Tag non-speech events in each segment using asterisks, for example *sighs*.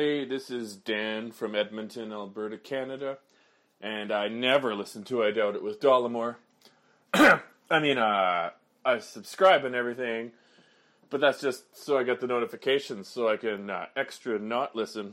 Hey, this is Dan from Edmonton, Alberta, Canada, and I never listen to I Doubt It with Dollamore. *clears throat* I mean, uh, I subscribe and everything, but that's just so I get the notifications so I can uh, extra not listen.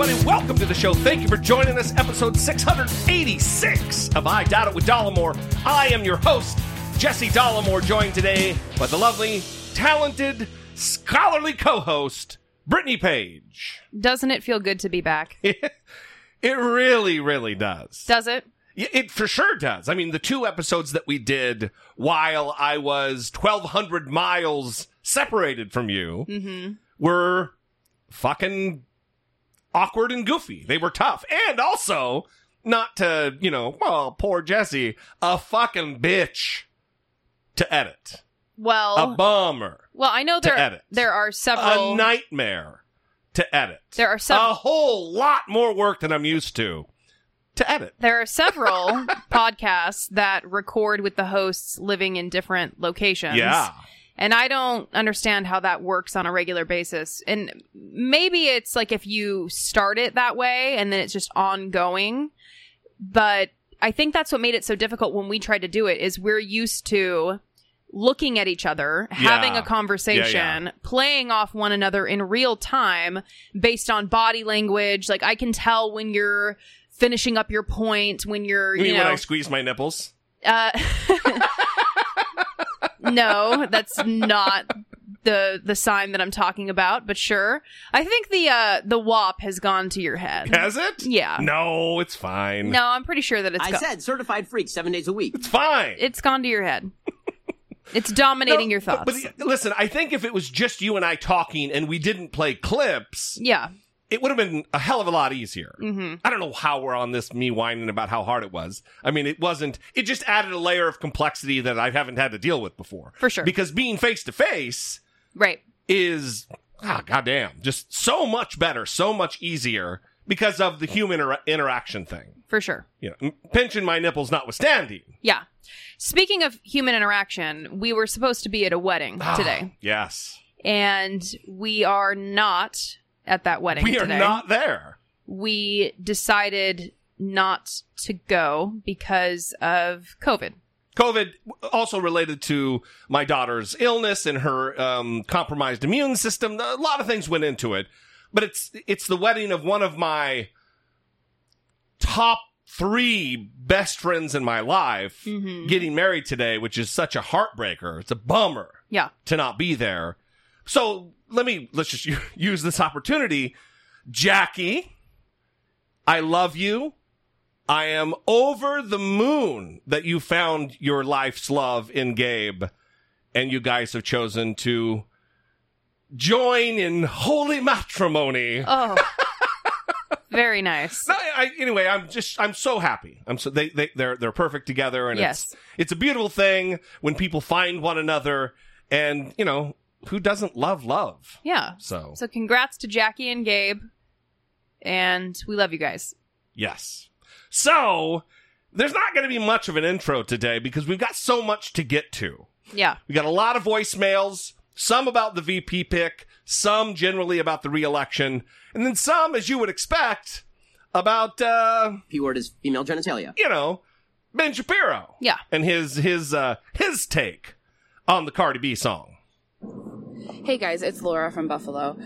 Everybody, welcome to the show. Thank you for joining us, episode 686 of I Doubt It with Dollamore. I am your host, Jesse Dollamore, joined today by the lovely, talented, scholarly co host, Brittany Page. Doesn't it feel good to be back? *laughs* it really, really does. Does it? It for sure does. I mean, the two episodes that we did while I was 1,200 miles separated from you mm-hmm. were fucking awkward and goofy. They were tough. And also, not to, you know, well, poor Jesse, a fucking bitch to edit. Well, A bummer. well, I know there edit. there are several A nightmare to edit. There are several a whole lot more work than I'm used to to edit. there are several *laughs* podcasts that record with the hosts living in different locations. Yeah. And I don't understand how that works on a regular basis. And maybe it's like if you start it that way and then it's just ongoing. But I think that's what made it so difficult when we tried to do it is we're used to looking at each other, having Yeah. a conversation, Yeah, playing off one another in real time based on body language. Like I can tell when you're finishing up your point, when you're, You you, mean know, when I squeeze my nipples? uh, *laughs* *laughs* no, that's not the the sign that I'm talking about. But sure, I think the uh, the WAP has gone to your head. Has it? Yeah. No, it's fine. No, I'm pretty sure that it's I go- said certified freak seven days a week. It's fine. it's gone to your head. It's dominating No, your but- thoughts. But, listen, I think if it was just you and I talking and we didn't play clips, yeah, it would have been a hell of a lot easier. Mm-hmm. I don't know how we're on this me whining about how hard it was. I mean, it wasn't. It just added a layer of complexity that I haven't had to deal with before. For sure. Because being face to face right. is ah goddamn just so much better, so much easier because of the human inter- interaction thing. For sure. You know, pinching my nipples notwithstanding. Yeah. Speaking of human interaction, we were supposed to be at a wedding Ah. today, Yes, and we are not at that wedding. we are today. not there. we decided not to go because of COVID. COVID also related to my daughter's illness and her um, compromised immune system. A lot of things went into it, but it's it's the wedding of one of my top three best friends in my life getting married today, which is such a heartbreaker. It's a bummer Yeah. to not be there. So let me let's just *laughs* use this opportunity. Jackie, I love you. I am over the moon that you found your life's love in Gabe, and you guys have chosen to join in holy matrimony. Oh. *laughs* Very nice. No, I, anyway, I'm just I'm so happy. I'm so they they they're they're perfect together, and Yes. it's it's a beautiful thing when people find one another, and you know who doesn't love love. Yeah. So So congrats to Jackie and Gabe. And we love you guys. yes, so there's not going to be much of an intro today because we've got so much to get to. Yeah. We got a lot of voicemails, some about the VP pick, some generally about the reelection, and then some, as you would expect, about uh, P word is female genitalia. you know, Ben Shapiro. Yeah. And his his uh his take on the Cardi B song. Hey guys, it's Laura from Buffalo.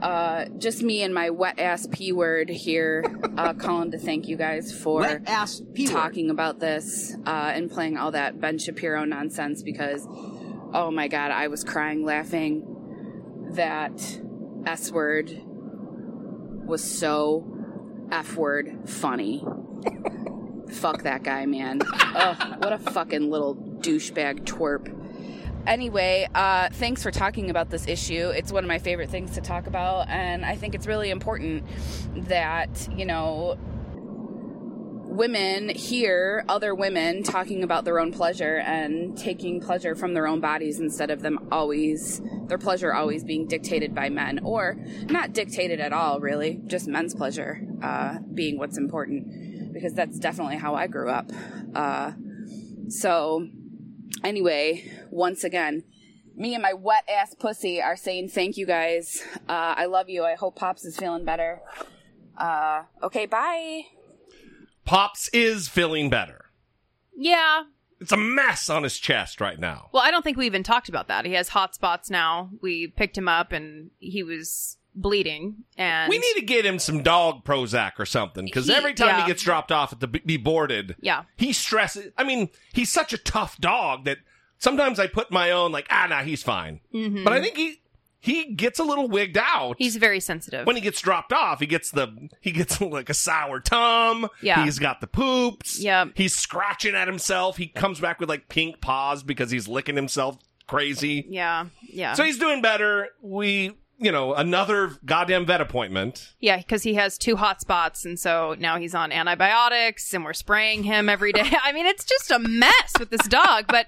Uh, just me and my wet ass P word here, uh, *laughs* calling to thank you guys for Wet ass P word. talking about this uh, and playing all that Ben Shapiro nonsense because, oh my god, I was crying laughing. That S word was so F word funny. *laughs* Fuck that guy, man. Ugh, what a fucking little douchebag twerp. Anyway, uh, thanks for talking about this issue. It's one of my favorite things to talk about, and I think it's really important that, you know, women hear other women talking about their own pleasure and taking pleasure from their own bodies instead of them always, their pleasure always being dictated by men, or not dictated at all, really, just men's pleasure uh, being what's important, because that's definitely how I grew up. Uh, so, anyway, once again, me and my wet ass pussy are saying thank you guys. Uh, I love you. I hope Pops is feeling better. Uh, okay, bye. Pops is feeling better. Yeah. It's a mess on his chest right now. Well, I don't think we even talked about that. He has hot spots now. We picked him up and he was bleeding. And We need to get him some dog Prozac or something because every time yeah. he gets dropped off at the be boarded, Yeah. he stresses. I mean, he's such a tough dog that sometimes I put my own like, ah, nah, he's fine. But I think he he gets a little wigged out. Mm-hmm. He's very sensitive. when he gets dropped off, he gets the he gets *laughs* like a sour tum. Yeah. he's got the poops. Yeah. he's scratching at himself. He comes back with like pink paws because he's licking himself crazy. yeah. Yeah. So he's doing better. We, you know, another goddamn vet appointment. Yeah, because he has two hot spots, and so now he's on antibiotics, and we're spraying him every day. *laughs* I mean, it's just a mess with this dog. But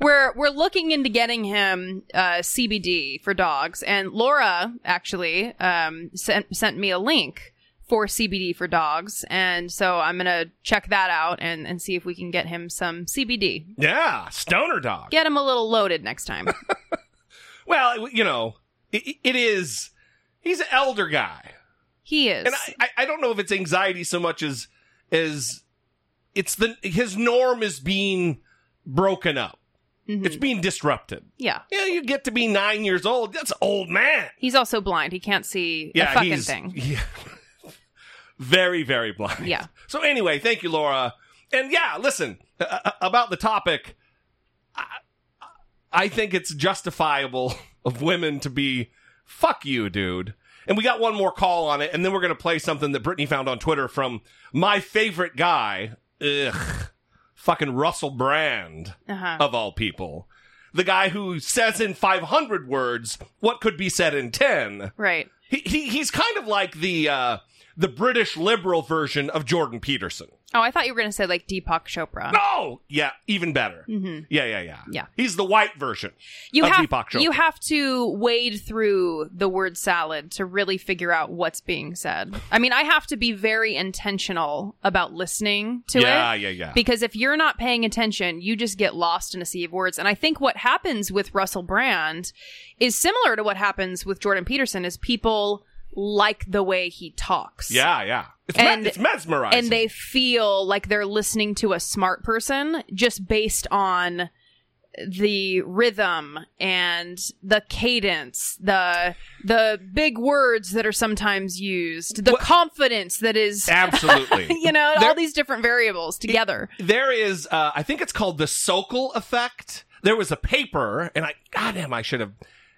we're we're looking into getting him uh, CBD for dogs, and Laura actually um, sent sent me a link for CBD for dogs, and so I'm gonna check that out and and see if we can get him some CBD. Yeah, stoner dog. Get him a little loaded next time. *laughs* Well, you know, it, it is. He's an elder guy, He is. and I, I, don't know if it's anxiety so much as as it's the his norm is being broken up. It's being disrupted. yeah. Yeah, you get to be nine years old. That's old man. He's also blind. He can't see Yeah, a fucking thing. *laughs* yeah. very, very blind. Yeah. So anyway, thank you, Laura. And yeah, listen uh, uh, about the topic. I, I think it's justifiable of women to be fuck you, dude. And we got one more call on it, and then we're gonna play something that Brittany found on Twitter from my favorite guy, ugh, fucking Russell Brand Uh-huh. of all people. The guy who says in 500 words what could be said in 10. Right. He, he he's kind of like the uh, the British liberal version of Jordan Peterson. Oh, I thought you were going to say like Deepak Chopra. No, yeah, even better. Mm-hmm. Yeah, yeah, yeah. Yeah. he's the white version. you of have Deepak Chopra. you have to wade through the word salad to really figure out what's being said. I mean, I have to be very intentional about listening to Yeah, it. Yeah, yeah, yeah. Because if you're not paying attention, you just get lost in a sea of words. And I think what happens with Russell Brand is similar to what happens with Jordan Peterson is people like the way he talks. Yeah, yeah. It's, And- me- it's mesmerizing. and they feel like they're listening to a smart person just based on the rhythm and the cadence, the the big words that are sometimes used, the What- confidence that is *laughs* Absolutely. you know, There- all these different variables together. there is uh, i think it's called the Sokal effect there was a paper and i goddamn i should have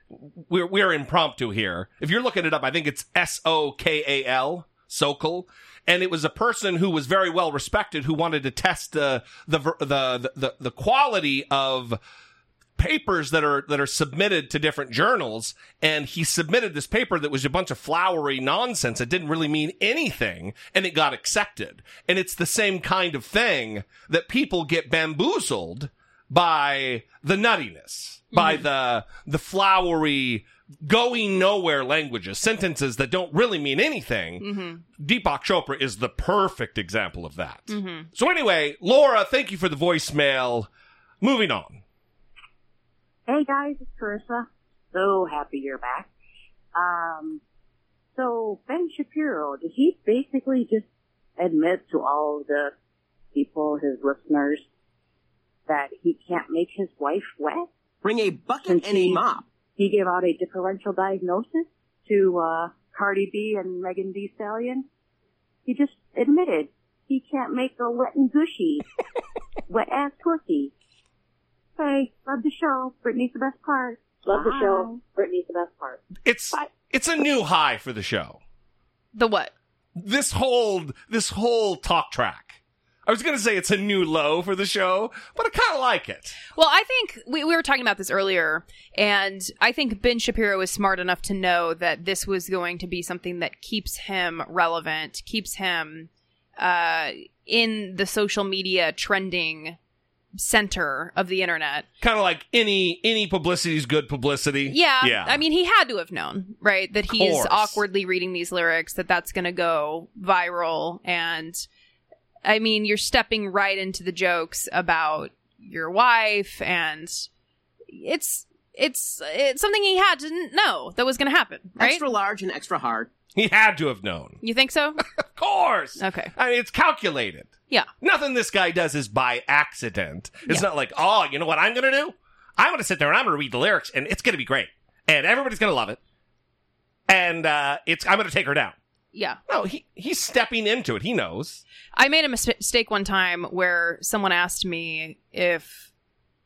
we're, we're impromptu here. If you're looking it up i think it's s-o-k-a-l Sokal. And it was a person who was very well respected who wanted to test the the the the, the quality of papers that are that are submitted to different journals. And he submitted this paper that was a bunch of flowery nonsense. That didn't really mean anything. And it got accepted. And it's the same kind of thing that people get bamboozled by the nuttiness by mm-hmm. the the flowery going nowhere languages sentences that don't really mean anything. Mm-hmm. Deepak Chopra is the perfect example of that. Mm-hmm. So anyway Laura thank you for the voicemail. Moving on. Hey guys, it's Carissa. So happy you're back. Um, so Ben Shapiro, did he basically just admit to all the people, his listeners, that he can't make his wife wet? Bring a bucket Since and a mop. He gave out a differential diagnosis to uh, Cardi B and Megan Thee Stallion. He just admitted he can't make a wet and gushy, *laughs* wet ass pussy. Hey, love the show. Brittany's the best part. Love the show. Brittany's the best part. It's it's a new high for the show. The what? This whole this whole talk track. I was going to say it's a new low for the show, but I kind of like it. Well, I think we, we were talking about this earlier, and I think Ben Shapiro is smart enough to know that this was going to be something that keeps him relevant, keeps him uh, in the social media trending center of the internet. Kind of like any any publicity is good publicity. Yeah, yeah. I mean, he had to have known, right, that he's awkwardly reading these lyrics, that that's going to go viral, and I mean, you're stepping right into the jokes about your wife, and it's it's it's something he had to know that was going to happen, right? Extra large and extra hard. he had to have known. You think so? *laughs* Of course. Okay. I mean, it's calculated. Yeah. Nothing this guy does is by accident. It's Yeah. not like, oh, you know what I'm going to do? I'm going to sit there and I'm going to read the lyrics, and it's going to be great, and everybody's going to love it, and uh, it's I'm going to take her down. Yeah. No, he he's stepping into it. He knows. I made a mistake one time where someone asked me if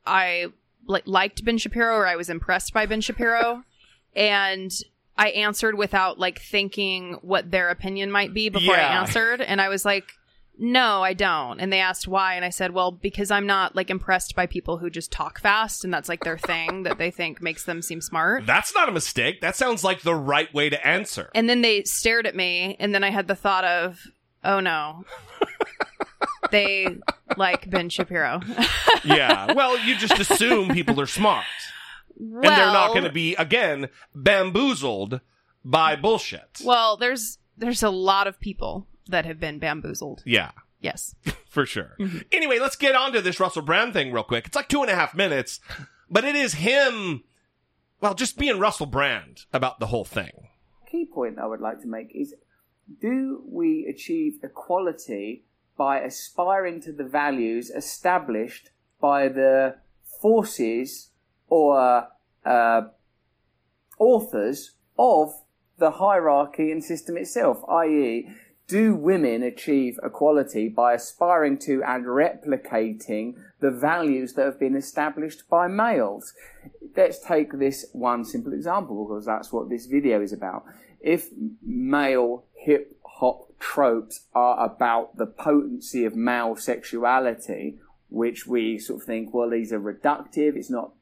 I li- liked Ben Shapiro or I was impressed by Ben Shapiro, *laughs* and I answered without like thinking what their opinion might be before Yeah. I answered, and I was like, "No, I don't." And they asked why, and I said, "Well, because I'm not like impressed by people who just talk fast, and that's like their thing that they think makes them seem smart." That's not a mistake. That sounds like the right way to answer. And then they stared at me, and then I had the thought of, "Oh no." *laughs* they like Ben Shapiro. *laughs* yeah. Well, you just assume people are smart. and they're not going to be again bamboozled by bullshit. Well, there's there's a lot of people that have been bamboozled. yeah, Yes. *laughs* for sure. Anyway, let's get on to this Russell Brand thing real quick. It's like two and a half minutes, but it is him. Well, just being Russell Brand about the whole thing. key point I would like to make is do we achieve equality by aspiring to the values established by the forces or uh, authors of the hierarchy and system itself, i.e., do women achieve equality by aspiring to and replicating the values that have been established by males? Let's take this one simple example because that's what this video is about. If male hip hop tropes are about the potency of male sexuality, which we sort of think, well, these are reductive, it's not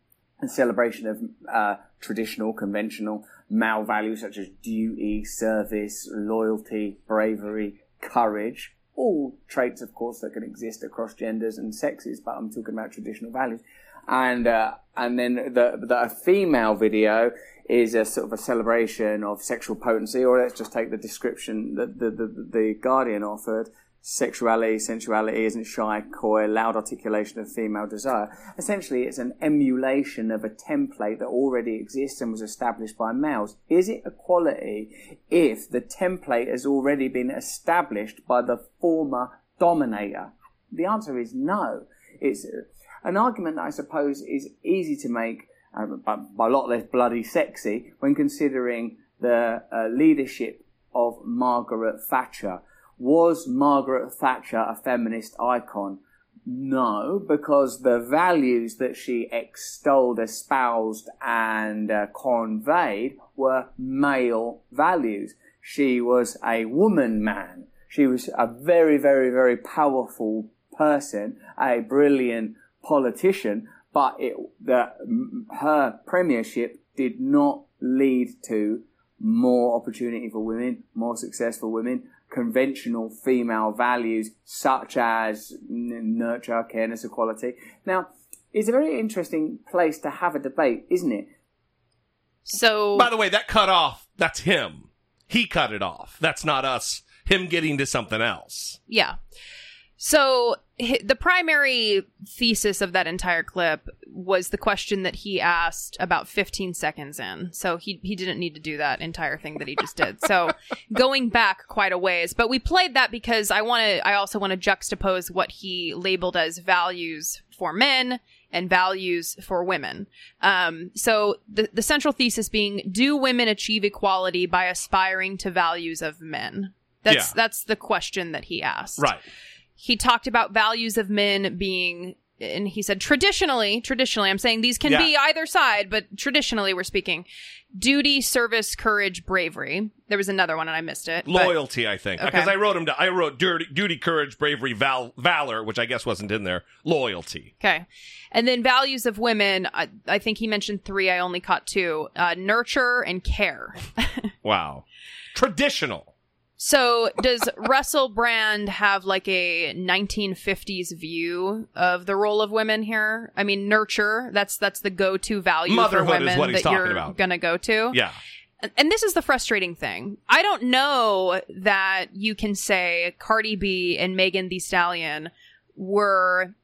a celebration of uh, traditional, conventional male values such as duty, service, loyalty, bravery, courage. All traits, of course, that can exist across genders and sexes, but I'm talking about traditional values. And uh, and then the the female video is a sort of a celebration of sexual potency, or let's just take the description that the, the, the Guardian offered. Sexuality, sensuality isn't shy, coy, loud articulation of female desire. Essentially, it's an emulation of a template that already exists and was established by males. Is it equality if the template has already been established by the former dominator? The answer is no. It's, an argument that I suppose is easy to make, uh, but, but a lot less bloody sexy when considering the uh, leadership of Margaret Thatcher. Was Margaret Thatcher a feminist icon? No, because the values that she extolled, espoused, and uh, conveyed were male values. She was a woman man. She was a very, very, very powerful person, a brilliant politician, but it, the, her premiership did not lead to more opportunity for women, more successful women, conventional female values such as nurture, careness, equality. Now, it's a very interesting place to have a debate, isn't it? So, By the way, that cut off, that's him. He cut it off. That's not us. Him getting to something else. yeah. So the primary thesis of that entire clip was the question that he asked about 15 seconds in. So he he didn't need to do that entire thing that he just did. So *laughs* going back quite a ways, but we played that because I want to I also want to juxtapose what he labeled as values for men and values for women. Um, so the the central thesis being do women achieve equality by aspiring to values of men? That's Yeah. that's the question that he asked Right. He talked about values of men being and he said traditionally traditionally i'm saying these can Yeah. be either side but traditionally we're speaking duty service courage bravery there was another one and i missed it but- Loyalty, I think. Okay. Because I wrote him down. I wrote duty, duty courage, bravery, val- valor, which I guess wasn't in there. Loyalty. okay and then values of women i, I think he mentioned three i only caught two uh, nurture and care *laughs* Wow. Traditional. So, does Russell Brand have like a 1950s view of the role of women here? I mean, nurture, that's that's the go-to value Motherhood for is women what he's that talking you're about. going to go to. Yeah. And- And this is the frustrating thing. I don't know that you can say Cardi B and Megan Thee Stallion were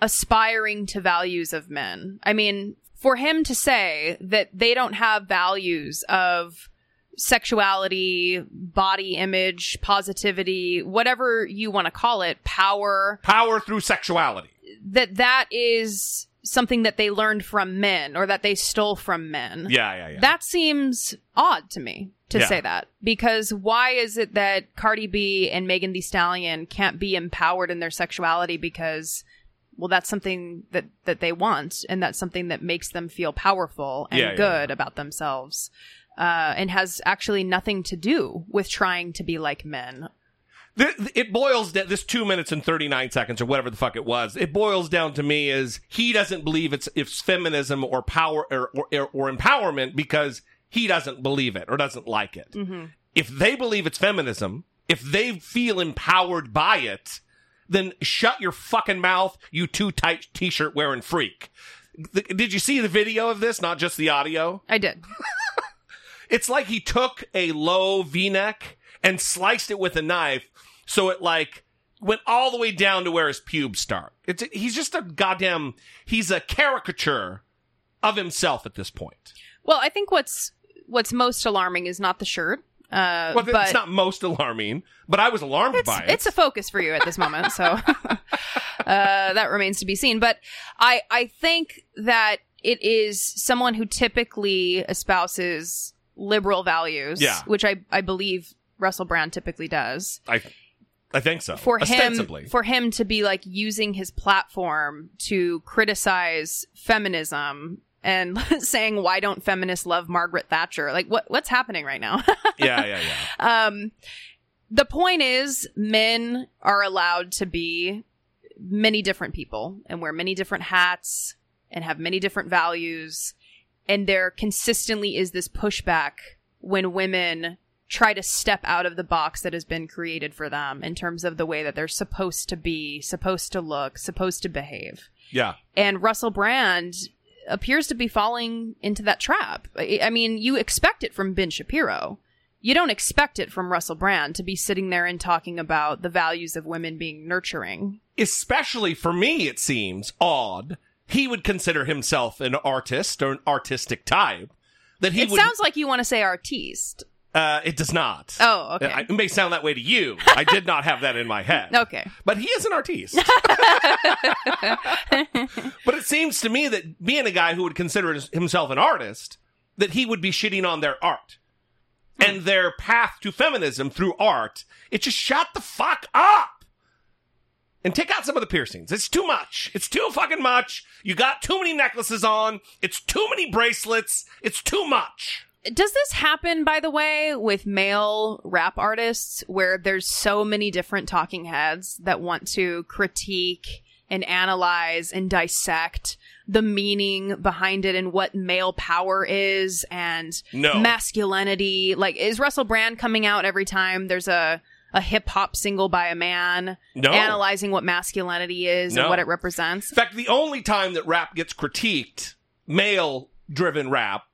aspiring to values of men. I mean, for him to say that they don't have values of sexuality, body image, positivity, whatever you want to call it, power, Power through sexuality. that that is something that they learned from men or that they stole from men. Yeah, yeah, yeah. That seems odd to me to Yeah. say that because why is it that Cardi B and Megan Thee Stallion can't be empowered in their sexuality because well that's something that that they want and that's something that makes them feel powerful and Yeah, yeah, good about themselves uh, and has actually nothing to do with trying to be like men. It boils down this two minutes and 39 seconds or whatever the fuck it was it boils down to me is he doesn't believe it's it's feminism or power or, or, or empowerment because he doesn't believe it or doesn't like it if they believe it's feminism if they feel empowered by it then shut your fucking mouth you too tight t-shirt wearing freak Th- did you see the video of this not just the audio I did. *laughs* it's like he took a low V-neck and sliced it with a knife, so it like went all the way down to where his pubes start. It's he's just a goddamn he's a caricature of himself at this point. Well, I think what's what's most alarming is not the shirt. Uh, Well, but it's not most alarming, but I was alarmed by it. it's a focus for you at this moment, so *laughs* uh, that remains to be seen. But I I think that it is someone who typically espouses liberal values, Yeah. which I I believe Russell Brand typically does. I I think so. For Ostensibly. him, for him to be like using his platform to criticize feminism and *laughs* saying why don't feminists love Margaret Thatcher? Like what what's happening right now? *laughs* yeah, yeah, yeah. Um, the point is, men are allowed to be many different people and wear many different hats and have many different values. And there consistently is this pushback when women try to step out of the box that has been created for them in terms of the way that they're supposed to be, supposed to look, supposed to behave. Yeah. And Russell Brand appears to be falling into that trap. I mean, you expect it from Ben Shapiro. You don't expect it from Russell Brand to be sitting there and talking about the values of women being nurturing. Especially for me, it seems odd. He would consider himself an artist or an artistic type. That he it would sounds like you want to say artiste. Uh, it does not. Oh, okay. Uh, It may sound that way to you. I did not have that in my head. *laughs* Okay. But he is an artiste. *laughs* but it seems to me that being a guy who would consider himself an artist, that he would be shitting on their art. And their path to feminism through art, it just shut the fuck up. And take out some of the piercings. It's too much. It's too fucking much. You got too many necklaces on. It's too many bracelets. It's too much. Does this happen, by the way, with male rap artists where there's so many different talking heads that want to critique and analyze and dissect the meaning behind it and what male power is and No. masculinity? Like, is Russell Brand coming out every time there's a a hip hop single by a man, No. analyzing what masculinity is No. and what it represents? In fact, the only time that rap gets critiqued, male driven rap,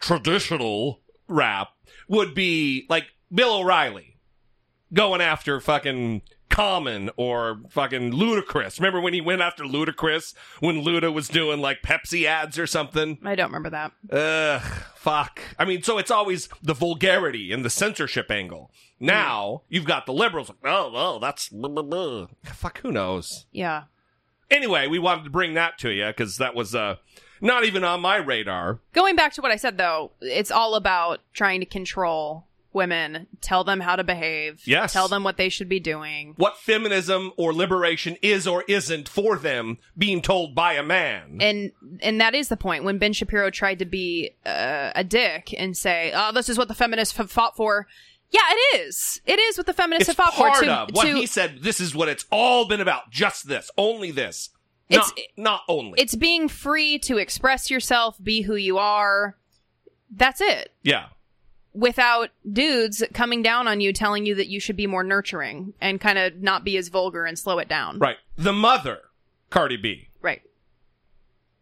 traditional rap, would be like Bill O'Reilly going after fucking Common or fucking Ludacris. Remember when he went after Ludacris when Luda was doing like Pepsi ads or something? I don't remember that. Ugh, fuck. I mean, so it's always the vulgarity and the censorship angle. Now you've got the liberals. Like, oh, well, that's blah, blah, blah. fuck. Who knows? Yeah. Anyway, we wanted to bring that to you because that was uh, not even on my radar. Going back to what I said though, it's all about trying to control women, tell them how to behave, Yes. tell them what they should be doing. What feminism or liberation is or isn't for them being told by a man. And and that is the point when Ben Shapiro tried to be uh, a dick and say, "Oh, this is what the feminists have fought for." Yeah, it is. It is what the feminists it's have fought part for. To, of what to- he said. This is what it's all been about. Just this, only this. It's- not, not only. it's being free to express yourself, be who you are. That's it. yeah. Without dudes coming down on you telling you that you should be more nurturing and kind of not be as vulgar and slow it down. Right. The mother, Cardi B. Right.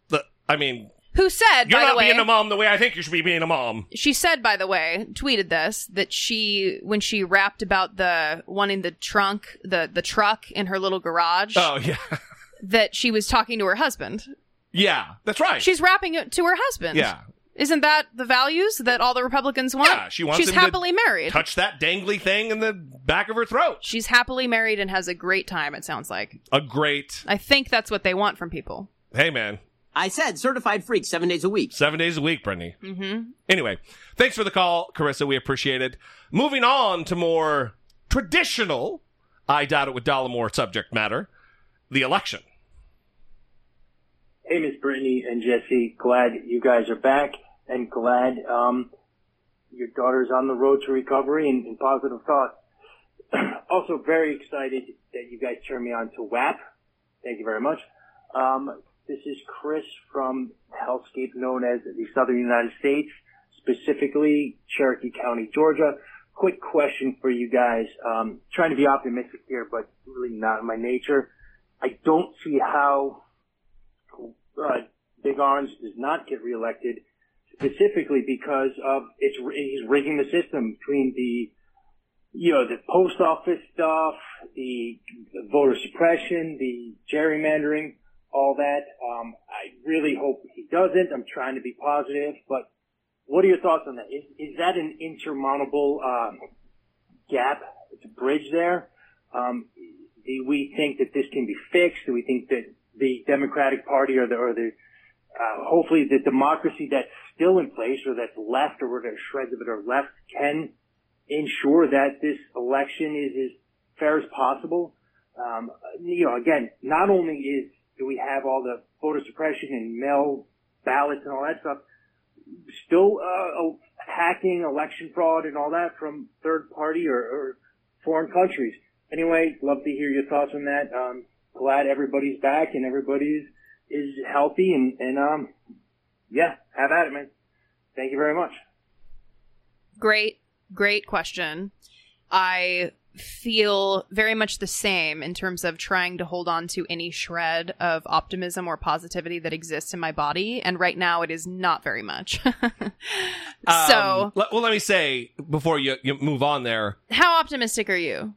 The, I mean, Who said, you're by not the way, being a mom the way I think you should be being a mom. she said, by the way, tweeted this, that she, when she rapped about the one in the trunk, the, the truck in her little garage, Oh, yeah. *laughs* that she was talking to her husband. yeah, that's right. She's rapping it to her husband. yeah. Isn't that the values that all the Republicans want? Yeah, she wants She's him to happily married. Touch that dangly thing in the back of her throat. She's happily married and has a great time, it sounds like. A great. I think that's what they want from people. Hey, man. I said certified freak seven days a week. Seven days a week, Brittany. Mm-hmm. Anyway, thanks for the call, Carissa. We appreciate it. Moving on to more traditional, I doubt it with Dollamore subject matter, the election. Hey, Miss Brittany and Jesse. Glad you guys are back and glad um, your daughter's on the road to recovery and, and positive thoughts. *clears throat* also, very excited that you guys turned me on to WAP. Thank you very much. Um, this is Chris from hellscape known as the Southern United States, specifically Cherokee County, Georgia. Quick question for you guys. Um, trying to be optimistic here, but really not in my nature. I don't see how uh, Big Orange does not get reelected, specifically because of it's he's rigging the system between the you know the post office stuff, the, voter suppression, the gerrymandering, all that. Um, I really hope he doesn't. I'm trying to be positive, but what are your thoughts on that? Is, is that an insurmountable um, gap a bridge there? Um, do we think that this can be fixed? Do we think that the Democratic Party or the, or the uh, hopefully the democracy that's still in place or that's left or whatever shreds of it are left can ensure that this election is as fair as possible? Um, you know, again, not only is do we have all the voter suppression and mail ballots and all that stuff, still uh, hacking, election fraud, and all that from third party or, or foreign countries. Anyway, love to hear your thoughts on that. Um, glad everybody's back and everybody's is healthy and and um, yeah, have at it, man. Thank you very much. Great, great question. I feel very much the same in terms of trying to hold on to any shred of optimism or positivity that exists in my body. And right now it is not very much. *laughs* so, Um, le- well, let me say before you, you move on there. how optimistic are you?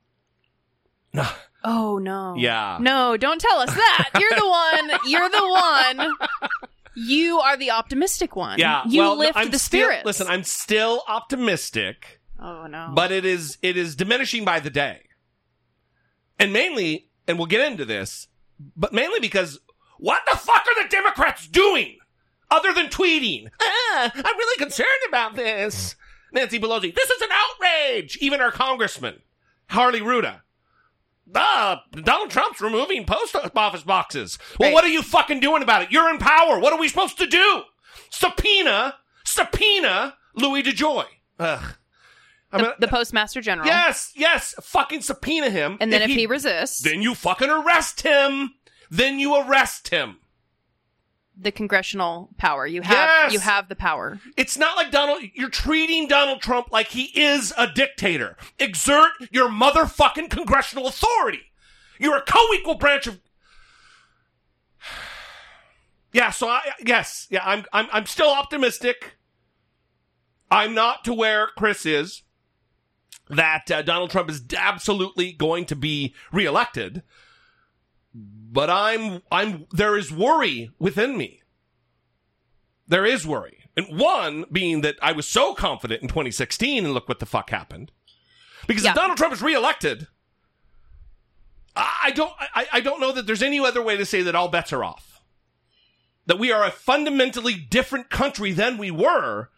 Oh, no. Yeah. No, don't tell us that. You're the one. You're the one. *laughs* You are the optimistic one. Yeah, You well, lift the still- spirit. Listen, I'm still optimistic. Oh no. but it is it is diminishing by the day. And mainly, and we'll get into this, but mainly because what the fuck are the Democrats doing other than tweeting? Ah, *laughs* I'm really concerned about this. Nancy Pelosi, this is an outrage. Even our congressman, Harley Rouda. Ah, Donald Trump's removing post office boxes. Well, Right. what are you fucking doing about it? You're in power. What are we supposed to do? Subpoena, subpoena Louis DeJoy. Ugh. I mean, the postmaster general. Yes, yes. Fucking subpoena him. And then if he resists, then you fucking arrest him. Then you arrest him. The congressional power. You have Yes! you have the power. It's not like Donald, you're treating Donald Trump like he is a dictator. Exert your motherfucking congressional authority. You're a co-equal branch of. *sighs* Yeah, so I, yes, yeah, I'm, I'm, I'm still optimistic. I'm not to where Chris is that uh, Donald Trump is absolutely going to be reelected. But I'm, I'm, there is worry within me. There is worry. And one being that I was so confident in 2016 and look what the fuck happened. Because Yeah. if Donald Trump is reelected, I don't, I, I don't know that there's any other way to say that all bets are off. That we are a fundamentally different country than we were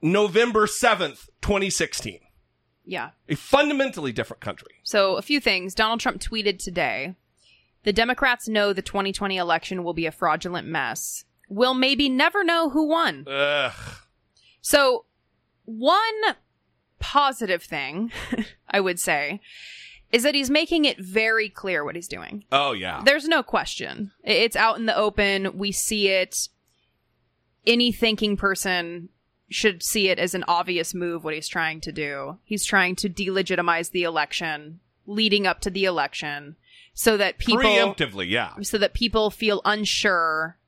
November 7th, 2016. Yeah. A fundamentally different country. So a few things. Donald Trump tweeted today. The Democrats know the 2020 election will be a fraudulent mess. We'll maybe never know who won. Ugh. So, one positive thing, *laughs* I would say, is that he's making it very clear what he's doing. Oh, yeah. There's no question. It's out in the open. We see it. Any thinking person should see it as an obvious move what he's trying to do. He's trying to delegitimize the election leading up to the election so that people Preemptively, yeah. so that people feel unsure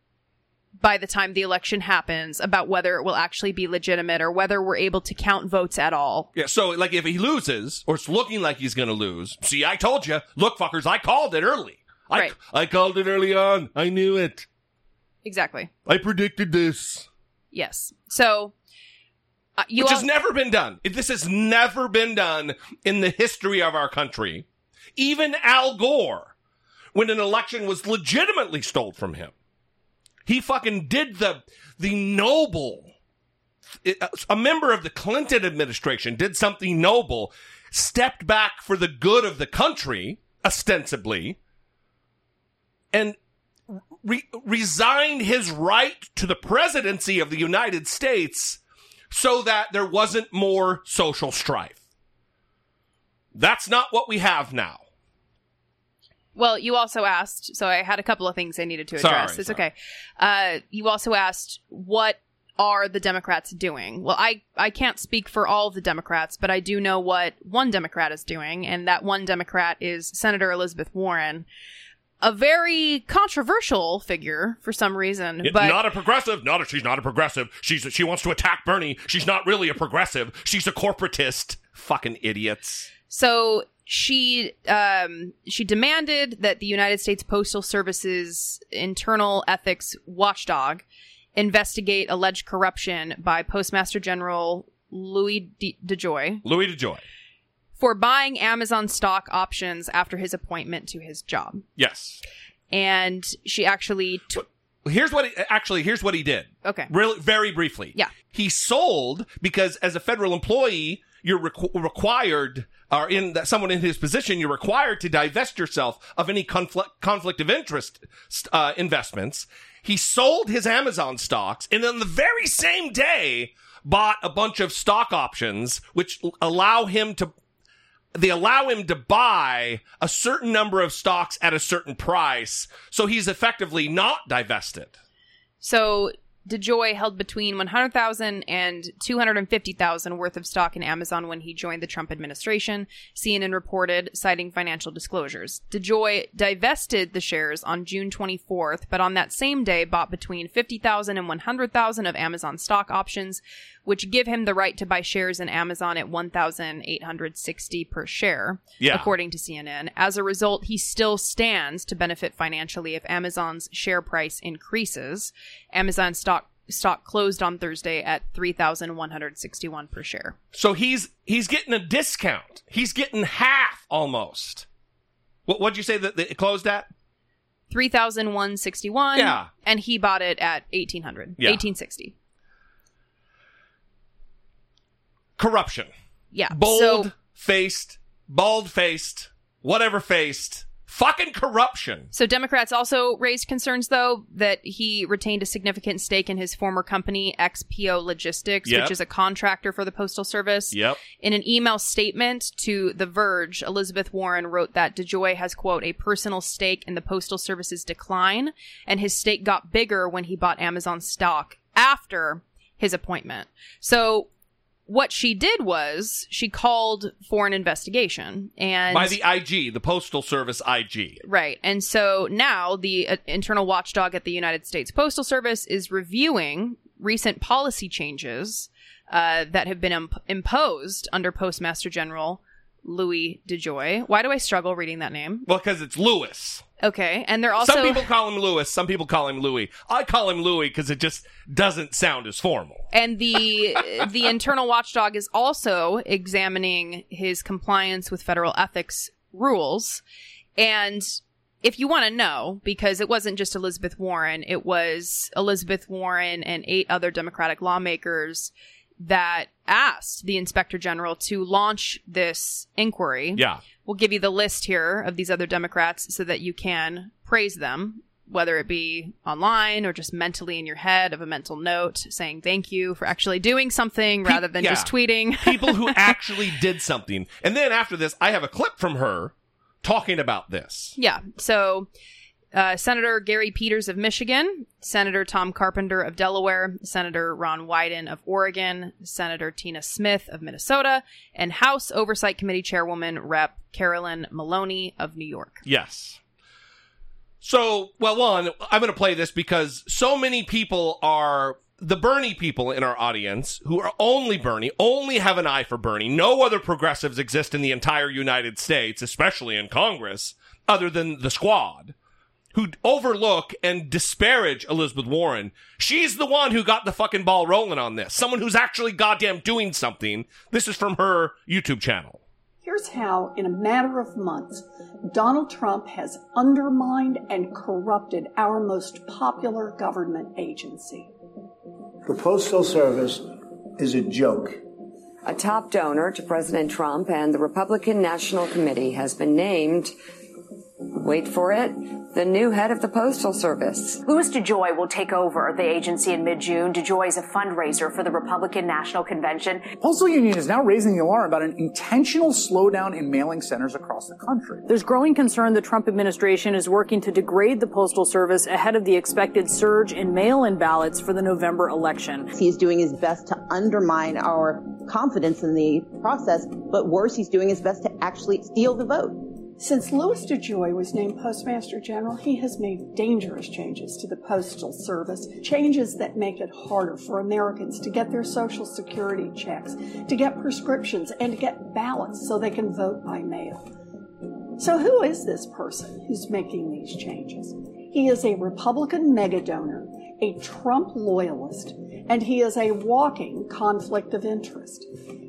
by the time the election happens about whether it will actually be legitimate or whether we're able to count votes at all. Yeah, so like if he loses, or it's looking like he's going to lose, see, I told you, look, fuckers, I called it early. I, Right. I called it early on. I knew it. Exactly. I predicted this. Yes. So uh, Which has never been done. This has never been done in the history of our country. Even Al Gore, when an election was legitimately stole from him, he fucking did the the noble. A member of the Clinton administration did something noble, stepped back for the good of the country, ostensibly, and re- resigned his right to the presidency of the United States so that there wasn't more social strife. That's not what we have now. Well, you also asked, so I had a couple of things I needed to Sorry, address. it's sorry. okay. Uh, you also asked what are the Democrats doing? Well, I I can't speak for all the Democrats, but I do know what one Democrat is doing, and that one Democrat is Senator Elizabeth Warren, a very controversial figure for some reason. but not a progressive. Not a, she's not a progressive. She's she wants to attack Bernie. She's not really a progressive. She's a corporatist. Fucking idiots. So she um, she demanded that the United States Postal Service's internal ethics watchdog investigate alleged corruption by Postmaster General Louis DeJoy Louis DeJoy. For buying Amazon stock options after his appointment to his job. Yes. And she actually t- Here's what he, actually here's what he did. Okay. Really very briefly. Yeah. He sold because as a federal employee you're requ- required or in that someone in his position you're required to divest yourself of any conflict conflict of interest uh, investments. He sold his Amazon stocks and then the very same day bought a bunch of stock options which allow him to they allow him to buy a certain number of stocks at a certain price, so he's effectively not divested. So DeJoy held between 100,000 and 250,000 worth of stock in Amazon when he joined the Trump administration, CNN reported, citing financial disclosures. DeJoy divested the shares on June 24th, but on that same day bought between 50,000 and 100,000 of Amazon stock options, which give him the right to buy shares in Amazon at 1,860 per share, Yeah. according to CNN. As a result, he still stands to benefit financially if Amazon's share price increases. Amazon stock stock closed on Thursday at 3161 per share. So he's he's getting a discount. He's getting half almost. What what'd you say that it closed at? 3161 Yeah. and he bought it at 1800 Yeah. 1860 Corruption. yeah Bold so faced, bald faced, whatever faced, fucking corruption. So Democrats also raised concerns, though, that he retained a significant stake in his former company, XPO Logistics, Yep. which is a contractor for the Postal Service. Yep. In an email statement to The Verge, Elizabeth Warren wrote that DeJoy has, quote, a personal stake in the Postal Service's decline, and his stake got bigger when he bought Amazon stock after his appointment. So what she did was she called for an investigation and By the IG, the Postal Service IG. Right. And so now the uh, internal watchdog at the United States Postal Service is reviewing recent policy changes uh, that have been imp- imposed under Postmaster General Louis DeJoy. Why do I struggle reading that name? Well, because it's Lewis. Okay. And they're also. some people call him Lewis, some people call him Louis. I call him Louis because it just doesn't sound as formal. and the *laughs* the internal watchdog is also examining his compliance with federal ethics rules and if you want to know because it wasn't just Elizabeth Warren it was Elizabeth Warren and eight other democratic lawmakers that asked the inspector general to launch this inquiry Yeah. we'll give you the list here of these other democrats so that you can praise them whether it be online or just mentally in your head of a mental note saying thank you for actually doing something rather than yeah. just tweeting. *laughs* People who *laughs* actually did something. And then after this, I have a clip from her talking about this. yeah. So uh, Senator Gary Peters of Michigan, Senator Tom Carpenter of Delaware, Senator Ron Wyden of Oregon, Senator Tina Smith of Minnesota, and House Oversight Committee Chairwoman Rep. Carolyn Maloney of New York. Yes. So, well, one, I'm going to play this because so many people are the Bernie people in our audience who are only Bernie, only have an eye for Bernie. No other progressives exist in the entire United States, especially in Congress, other than the squad, who overlook and disparage Elizabeth Warren. She's the one who got the fucking ball rolling on this. Someone who's actually goddamn doing something. This is from her YouTube channel. Here's how, in a matter of months, Donald Trump has undermined and corrupted our most popular government agency. The Postal Service is a joke. A top donor to President Trump and the Republican National Committee has been named, wait for it, the new head of the Postal Service. Louis DeJoy will take over the agency in mid-June. DeJoy is a fundraiser for the Republican National Convention. Postal Union is now raising the alarm about an intentional slowdown in mailing centers across the country. There's growing concern the Trump administration is working to degrade the Postal Service ahead of the expected surge in mail in ballots for the November election. He's doing his best to undermine our confidence in the process, but worse, he's doing his best to actually steal the vote. Since Louis DeJoy was named Postmaster General, he has made dangerous changes to the Postal Service, changes that make it harder for Americans to get their Social Security checks, to get prescriptions, and to get ballots so they can vote by mail. So, who is this person who's making these changes? He is a Republican megadonor, a Trump loyalist, and he is a walking conflict of interest.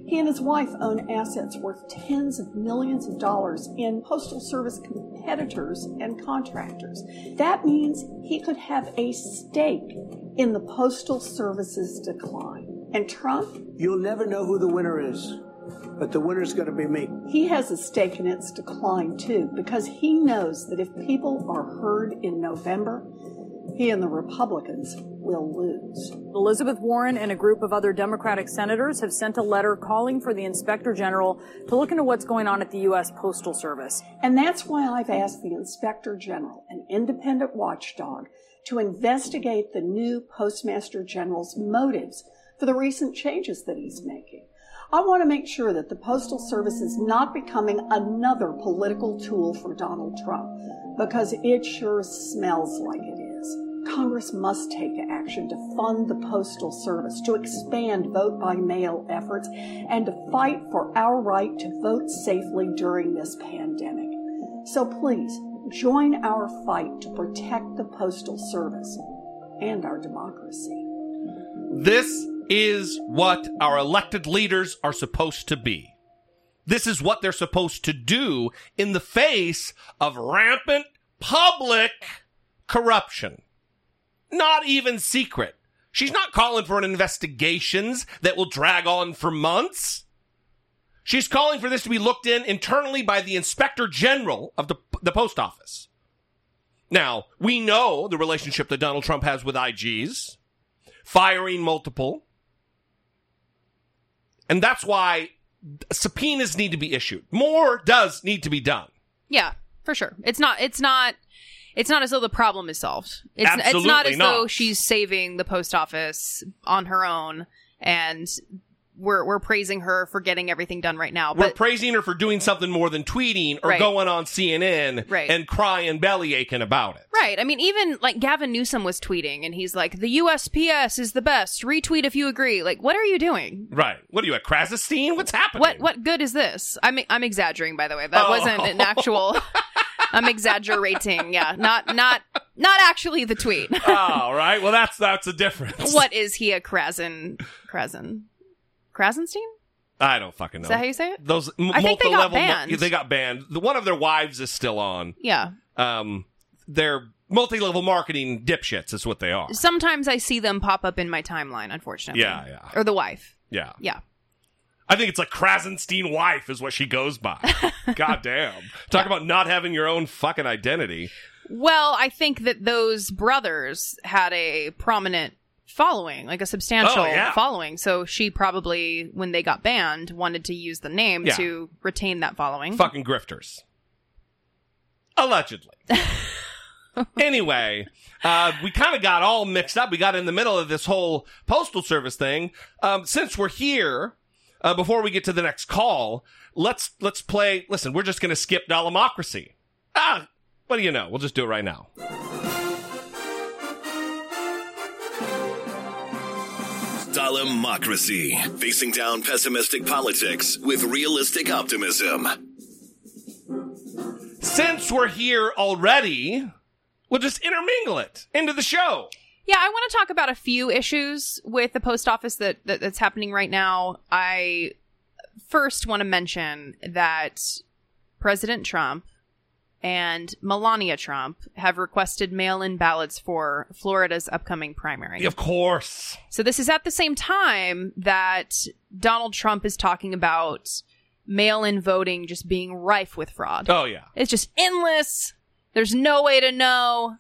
He and his wife own assets worth tens of millions of dollars in Postal Service competitors and contractors. That means he could have a stake in the Postal Service's decline. And Trump? You'll never know who the winner is, but the winner's going to be me. He has a stake in its decline too, because he knows that if people are heard in November, he and the Republicans will lose. Elizabeth Warren and a group of other Democratic senators have sent a letter calling for the Inspector General to look into what's going on at the U.S. Postal Service. And that's why I've asked the Inspector General, an independent watchdog, to investigate the new Postmaster General's motives for the recent changes that he's making. I want to make sure that the Postal Service is not becoming another political tool for Donald Trump, because it sure smells like it is. Congress must take action to fund the Postal Service, to expand vote by mail efforts, and to fight for our right to vote safely during this pandemic. So please, join our fight to protect the Postal Service and our democracy. This is what our elected leaders are supposed to be. This is what they're supposed to do in the face of rampant public corruption. Not even secret. She's not calling for an investigations that will drag on for months. She's calling for this to be looked in internally by the inspector general of the, the post office. Now, we know the relationship that Donald Trump has with IGs, firing multiple. And that's why subpoenas need to be issued. More does need to be done. Yeah, for sure. It's not. It's not. It's not as though the problem is solved. It's it's not as not. though she's saving the post office on her own, and we're we're praising her for getting everything done right now. We're praising her for doing something more than tweeting or Right. going on CNN Right. and crying belly aching about it. right, I mean, even like Gavin Newsom was tweeting, and he's like, "The USPS is the best. Retweet if you agree." Like, what are you doing? Right. What are you at Krassenstein? What's happening? What what good is this? I'm I'm exaggerating, by the way. That Oh. wasn't an oh. actual. *laughs* I'm exaggerating. Yeah, not not not actually the tweet. *laughs* oh, right. Well, that's that's a difference. what is he a Krasen? Krasen? Krassenstein? I don't fucking know. Is that how you say it? Those m- I think they got multi-level mo- banned. they got banned. The one of their wives is still on. Yeah. Um, they're multi-level marketing dipshits. Is what they are. Sometimes I see them pop up in my timeline, unfortunately. Yeah, yeah. Or the wife. Yeah. Yeah. I think it's like Krassenstein wife is what she goes by. *laughs* God damn. Talk about not having your own fucking identity. Well, I think that those brothers had a prominent following, like a substantial Oh, yeah. following. So she probably, when they got banned, wanted to use the name Yeah. to retain that following. Fucking grifters. Allegedly. *laughs* anyway, uh, we kind of got all mixed up. We got in the middle of this whole postal service thing. Um, since we're here, uh, before we get to the next call, let's let's play. Listen, we're just going to skip Dollemocracy. Ah, what do you know? We'll just do it right now. Dollemocracy. Facing down pessimistic politics with realistic optimism. Since we're here already, we'll just intermingle it into the show. Yeah, I want to talk about a few issues with the post office that, that that's happening right now. I first want to mention that President Trump and Melania Trump have requested mail-in ballots for Florida's upcoming primary. Of course. So this is at the same time that Donald Trump is talking about mail-in voting just being rife with fraud. Oh yeah. It's just endless. There's no way to know.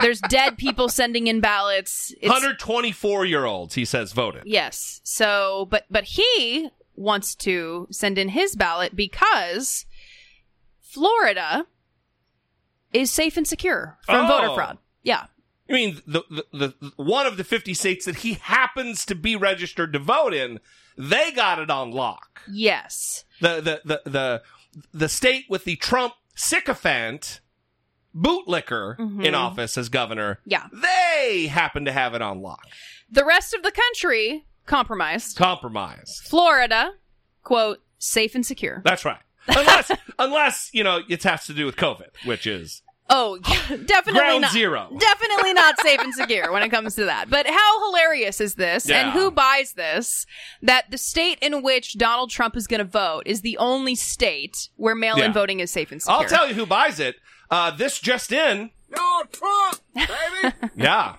There's dead people sending in ballots. It's, 124 year olds, he says, voted. Yes. So, but but he wants to send in his ballot because Florida is safe and secure from Oh. voter fraud. Yeah. I mean, the, the, the one of the 50 states that he happens to be registered to vote in, they got it on lock. Yes. The, the, the, the, the state with the Trump sycophant bootlicker Mhm. in office as governor, Yeah. they happen to have it on lock. The rest of the country compromised. Compromise. Florida, quote, safe and secure. That's right. Unless, *laughs* unless, you know, it has to do with COVID, which is Oh, *laughs* definitely Ground not. zero. Definitely not *laughs* safe and secure when it comes to that. But how hilarious is this? Yeah. And who buys this? That the state in which Donald Trump is going to vote is the only state where mail-in Yeah. voting is safe and secure. I'll tell you who buys it. Uh, this just in. No, Trump, baby. *laughs* Yeah.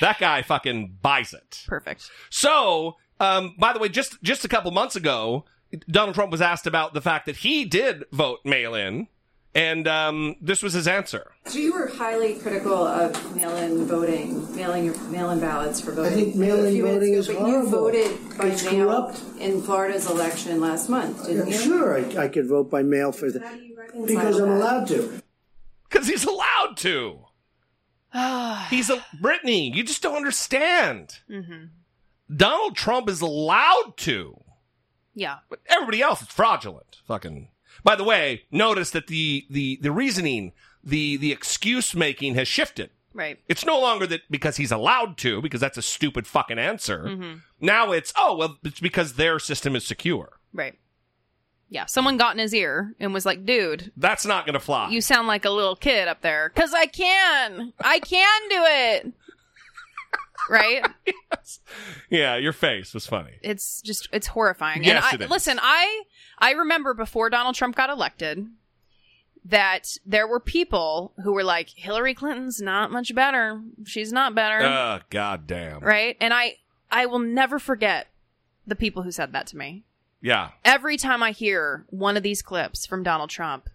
That guy fucking buys it. Perfect. So, um, by the way, just just a couple months ago, Donald Trump was asked about the fact that he did vote mail in, and um, this was his answer. So you were highly critical of mail-in voting, mailing your mail-in ballots for voting. I think mail-in a few minutes voting ago, is but horrible. you voted by It's mail corrupt. in Florida's election last month, didn't you? Sure, I, I could vote by mail for that because I'm allowed to. Because he's allowed to. *sighs* he's a Brittany. You just don't understand. Mhm. Donald Trump is allowed to. Yeah. But everybody else is fraudulent. Fucking. By the way, notice that the the the reasoning, the the excuse making has shifted. Right. It's no longer that because he's allowed to, because that's a stupid fucking answer. Mhm. Now it's oh well, it's because their system is secure. Right. Yeah. Someone got in his ear and was like, dude, That's not gonna fly. you sound like a little kid up there. Cause I can. I can do it. *laughs* right? Yeah, your face was funny. It's just it's horrifying. Yes, and I, it is. listen, I I remember before Donald Trump got elected that there were people who were like Hillary Clinton's not much better. She's not better. Oh, god damn. right? And I I will never forget the people who said that to me. Yeah. Every time I hear one of these clips from Donald Trump,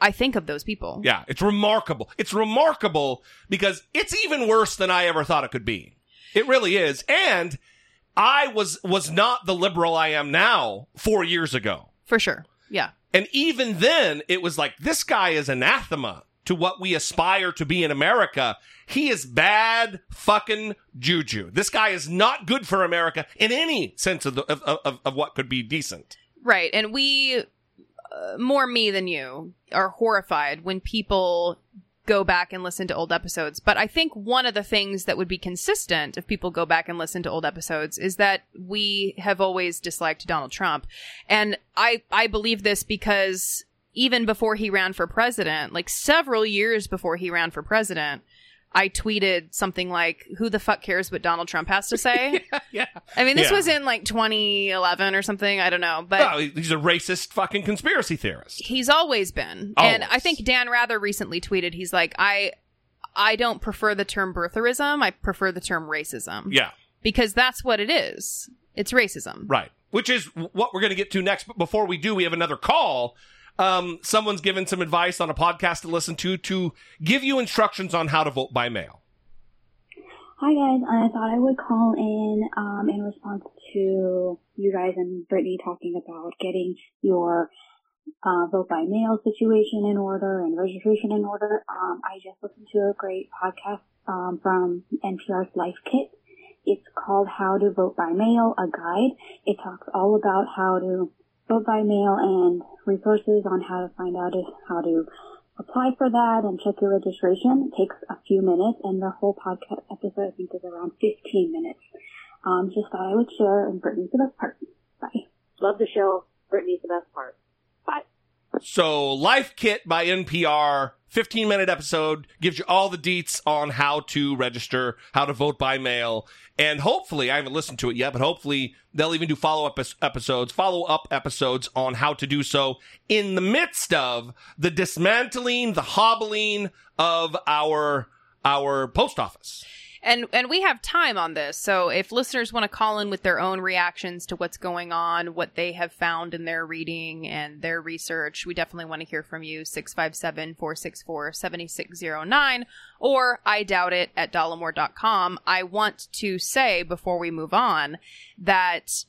I think of those people. Yeah, it's remarkable. It's remarkable because it's even worse than I ever thought it could be. It really is. And I was was not the liberal I am now 4 years ago. For sure. Yeah. And even then it was like this guy is anathema to what we aspire to be in America. He is bad fucking juju. This guy is not good for America in any sense of the, of, of, of what could be decent. Right. And we, uh, more me than you, are horrified when people go back and listen to old episodes. But I think one of the things that would be consistent if people go back and listen to old episodes is that we have always disliked Donald Trump. And I, I believe this because even before he ran for president, like several years before he ran for president, I tweeted something like, "Who the fuck cares what Donald Trump has to say?" *laughs* yeah. I mean, this Yeah. was in like 2011 or something. I don't know, but oh, Well, he's a racist fucking conspiracy theorist. he's always been. And I think Dan Rather recently tweeted, he's like, I I don't prefer the term birtherism. I prefer the term racism. Yeah. Because that's what it is. It's racism. Right. Which is what we're going to get to next. But before we do, we have another call. Um, someone's given some advice on a podcast to listen to to give you instructions on how to vote by mail. Hi guys, I thought I would call in um, in response to you guys and Brittany talking about getting your uh, vote by mail situation in order and registration in order. Um, I just listened to a great podcast um, from NPR's Life Kit. It's called How to Vote by Mail, a guide. It talks all about how to vote by mail and resources on how to find out how to apply for that and check your registration. It takes a few minutes and the whole podcast episode I think is around 15 minutes. Um, just thought I would share and Brittany's the best part. Bye. Love the show. Brittany's the best part. So, Life Kit by NPR, 15 minute episode, gives you all the deets on how to register, how to vote by mail. And hopefully, I haven't listened to it yet, but hopefully they'll even do follow up episodes, follow up episodes on how to do so in the midst of the dismantling, the hobbling of our, our post office. And and we have time on this. So if listeners want to call in with their own reactions to what's going on, what they have found in their reading and their research, we definitely want to hear from you 657-464-7609 or I doubt it at dollemore.com. I want to say before we move on that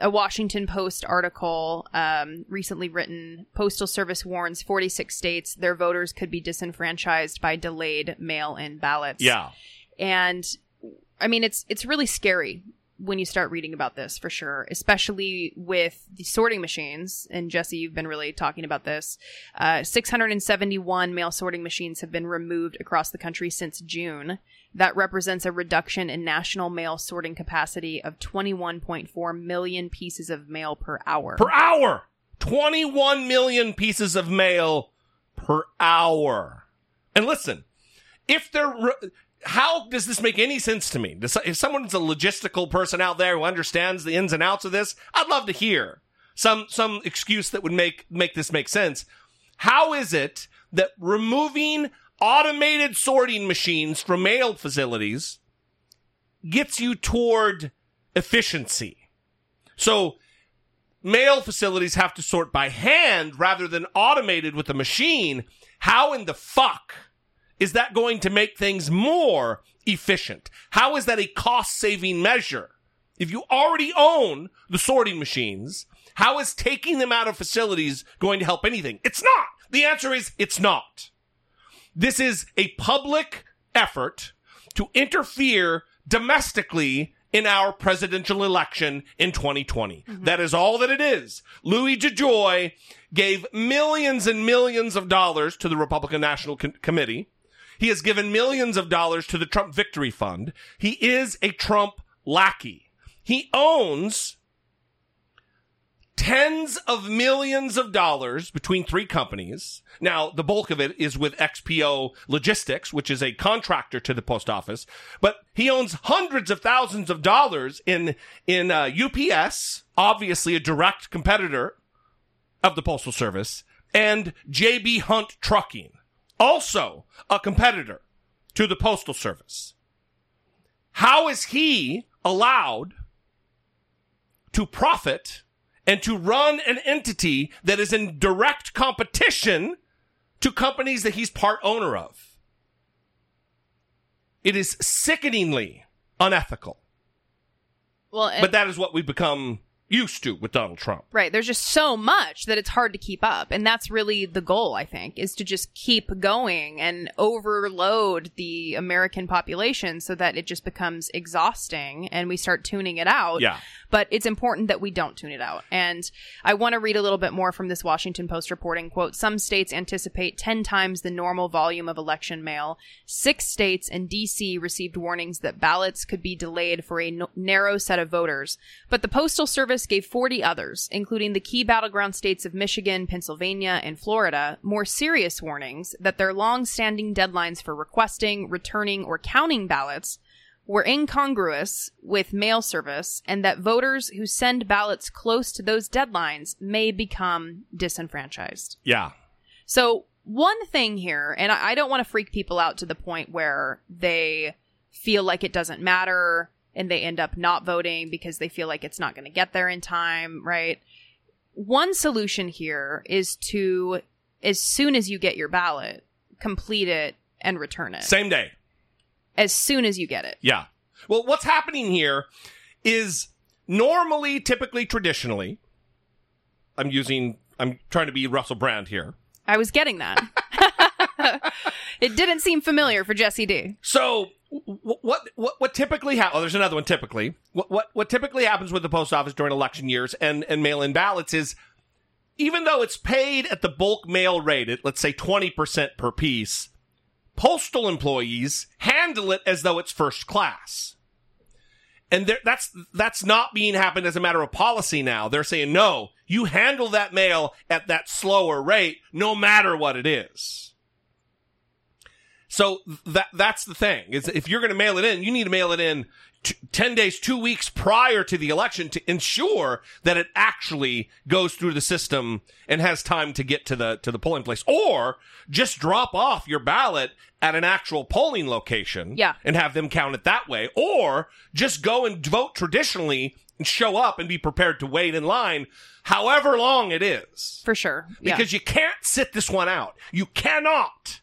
a Washington Post article um, recently written Postal Service warns 46 states their voters could be disenfranchised by delayed mail in ballots. Yeah. And I mean, it's it's really scary when you start reading about this for sure, especially with the sorting machines. And Jesse, you've been really talking about this. Uh, 671 mail sorting machines have been removed across the country since June. That represents a reduction in national mail sorting capacity of 21.4 million pieces of mail per hour. Per hour! 21 million pieces of mail per hour. And listen, if they're. Re- how does this make any sense to me? If someone's a logistical person out there who understands the ins and outs of this, I'd love to hear some some excuse that would make make this make sense. How is it that removing automated sorting machines from mail facilities gets you toward efficiency? So mail facilities have to sort by hand rather than automated with a machine. How in the fuck is that going to make things more efficient? How is that a cost saving measure? If you already own the sorting machines, how is taking them out of facilities going to help anything? It's not. The answer is it's not. This is a public effort to interfere domestically in our presidential election in 2020. Mm-hmm. That is all that it is. Louis DeJoy gave millions and millions of dollars to the Republican National Com- Committee. He has given millions of dollars to the Trump Victory Fund. He is a Trump lackey. He owns tens of millions of dollars between three companies. Now, the bulk of it is with XPO Logistics, which is a contractor to the post office, but he owns hundreds of thousands of dollars in in uh, UPS, obviously a direct competitor of the Postal Service, and JB Hunt Trucking, also a competitor to the Postal Service. How is he allowed to profit and to run an entity that is in direct competition to companies that he's part owner of? It is sickeningly unethical. Well, But that is what we've become used to with Donald Trump. Right. There's just so much that it's hard to keep up. And that's really the goal, I think, is to just keep going and overload the American population so that it just becomes exhausting and we start tuning it out. Yeah. But it's important that we don't tune it out. And I want to read a little bit more from this Washington Post reporting quote, some states anticipate 10 times the normal volume of election mail. Six states and DC received warnings that ballots could be delayed for a no- narrow set of voters. But the Postal Service gave 40 others, including the key battleground states of Michigan, Pennsylvania, and Florida, more serious warnings that their long-standing deadlines for requesting, returning, or counting ballots were incongruous with mail service and that voters who send ballots close to those deadlines may become disenfranchised. Yeah. So, one thing here, and I I don't want to freak people out to the point where they feel like it doesn't matter and they end up not voting because they feel like it's not going to get there in time, right? One solution here is to, as soon as you get your ballot, complete it and return it. Same day. As soon as you get it. Yeah. Well, what's happening here is normally, typically, traditionally, I'm using, I'm trying to be Russell Brand here. I was getting that. *laughs* *laughs* it didn't seem familiar for Jesse D. So what what what typically happens? Oh, there's another one. Typically, what what what typically happens with the post office during election years and and mail in ballots is, even though it's paid at the bulk mail rate at let's say twenty percent per piece, postal employees handle it as though it's first class. And that's that's not being happened as a matter of policy now. They're saying no, you handle that mail at that slower rate, no matter what it is. So that that's the thing is if you're going to mail it in, you need to mail it in t- ten days, two weeks prior to the election to ensure that it actually goes through the system and has time to get to the to the polling place, or just drop off your ballot at an actual polling location, Yeah. and have them count it that way, or just go and vote traditionally and show up and be prepared to wait in line, however long it is, for sure, Yeah. because you can't sit this one out. You cannot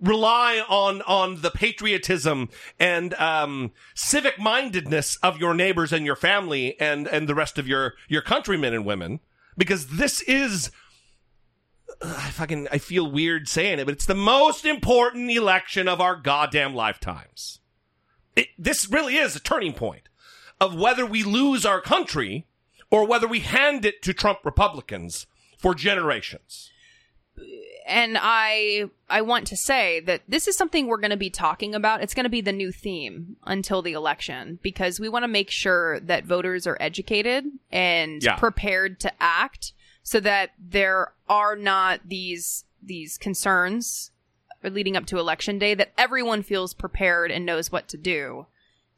rely on on the patriotism and um, civic mindedness of your neighbors and your family and and the rest of your your countrymen and women because this is I fucking I feel weird saying it but it's the most important election of our goddamn lifetimes. It, this really is a turning point of whether we lose our country or whether we hand it to Trump Republicans for generations. And I I want to say that this is something we're going to be talking about. It's going to be the new theme until the election because we want to make sure that voters are educated and Yeah. prepared to act so that there are not these these concerns leading up to election day that everyone feels prepared and knows what to do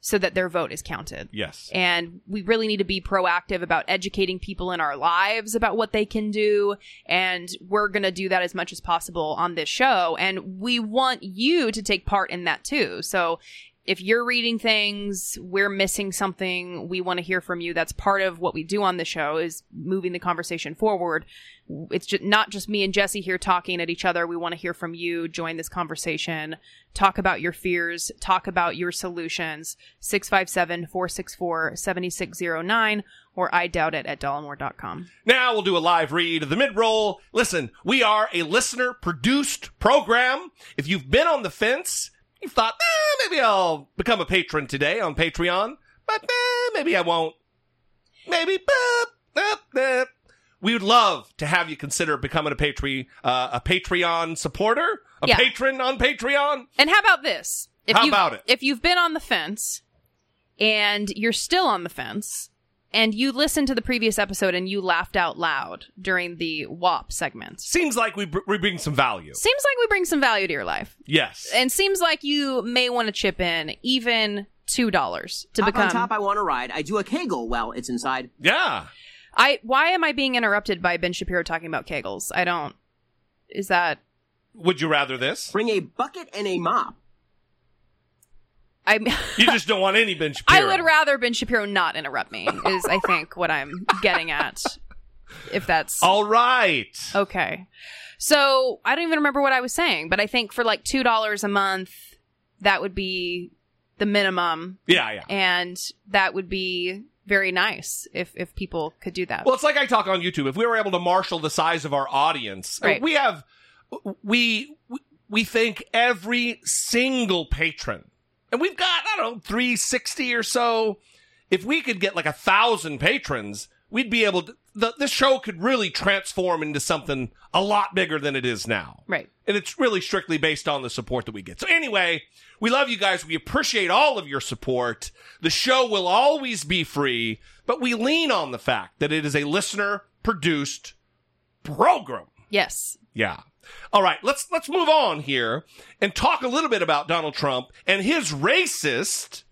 so that their vote is counted. Yes. And we really need to be proactive about educating people in our lives about what they can do. And we're going to do that as much as possible on this show. And we want you to take part in that too. So if you're reading things, we're missing something, we want to hear from you. That's part of what we do on the show is moving the conversation forward. It's just not just me and Jesse here talking at each other. We want to hear from you. Join this conversation. Talk about your fears. Talk about your solutions. 657-464-7609 or I doubt it at dollemore.com. Now we'll do a live read of the mid roll. Listen, we are a listener produced program. If you've been on the fence, you've thought, eh, maybe I'll become a patron today on Patreon, but eh, maybe I won't. Maybe, eh, eh. we would love to have you consider becoming a Patreon, uh, a Patreon supporter, a Yeah. patron on Patreon. And how about this? If How about it? If you've been on the fence and you're still on the fence and you listened to the previous episode and you laughed out loud during the WAP segment. Seems like we, br- we bring some value. Seems like we bring some value to your life. Yes. And seems like you may want to chip in even $2 to Top become. on top, I want to ride. I do a Kegel while it's inside. Yeah. I why am I being interrupted by Ben Shapiro talking about kegels? I don't. Is that Would you rather this? Bring a bucket and a mop. I *laughs* You just don't want any Ben Shapiro. I would rather Ben Shapiro not interrupt me. Is I think what I'm getting at. If that's All right. okay. So I don't even remember what I was saying, but I think for like two dollars a month, that would be the minimum, Yeah, yeah. and that would be very nice if if people could do that. Well, it's like I talk on YouTube. If we were able to marshal the size of our audience, uh, Right. we have we we thank every single patron, and we've got I don't know three sixty or so. If we could get like a thousand patrons, we'd be able to. The, this show could really transform into something a lot bigger than it is now. Right. And it's really strictly based on the support that we get. So anyway, we love you guys. We appreciate all of your support. The show will always be free, but we lean on the fact that it is a listener produced program. yes. Yeah. All right, let's let's move on here and talk a little bit about Donald Trump and his racist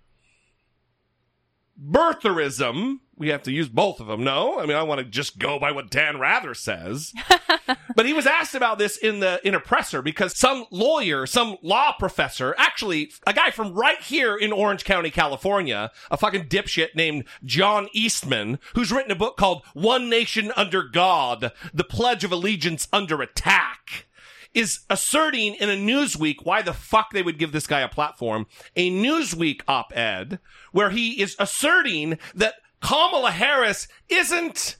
birtherism. We have to use both of them. No, I mean I want to just go by what Dan Rather says. *laughs* but he was asked about this in the in a presser because some lawyer, some law professor, actually a guy from right here in Orange County, California, a fucking dipshit named John Eastman, who's written a book called One Nation Under God: The Pledge of Allegiance Under Attack is asserting in a Newsweek why the fuck they would give this guy a platform. A Newsweek op-ed where he is asserting that Kamala Harris isn't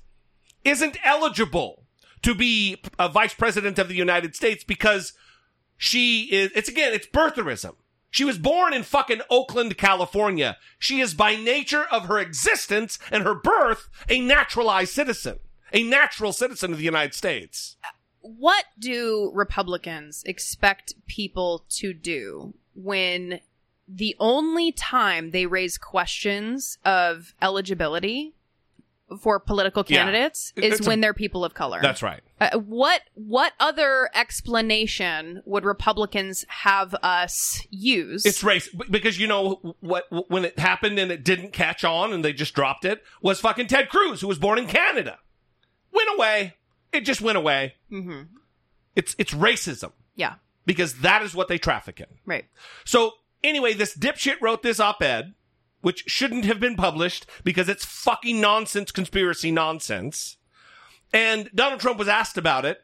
isn't eligible to be a vice president of the United States because she is it's again it's birtherism. She was born in fucking Oakland, California. She is by nature of her existence and her birth a naturalized citizen, a natural citizen of the United States. What do Republicans expect people to do when the only time they raise questions of eligibility for political Yeah. candidates It- is it's a- when they're people of color? That's right. Uh, what what other explanation would Republicans have us use? It's race because you know what when it happened and it didn't catch on and they just dropped it was fucking Ted Cruz who was born in Canada. Went away. It just went away. Mhm. It's it's racism Yeah, because that is what they traffic in. right. So anyway, this dipshit wrote this op-ed, which shouldn't have been published because it's fucking nonsense, conspiracy nonsense. And Donald Trump was asked about it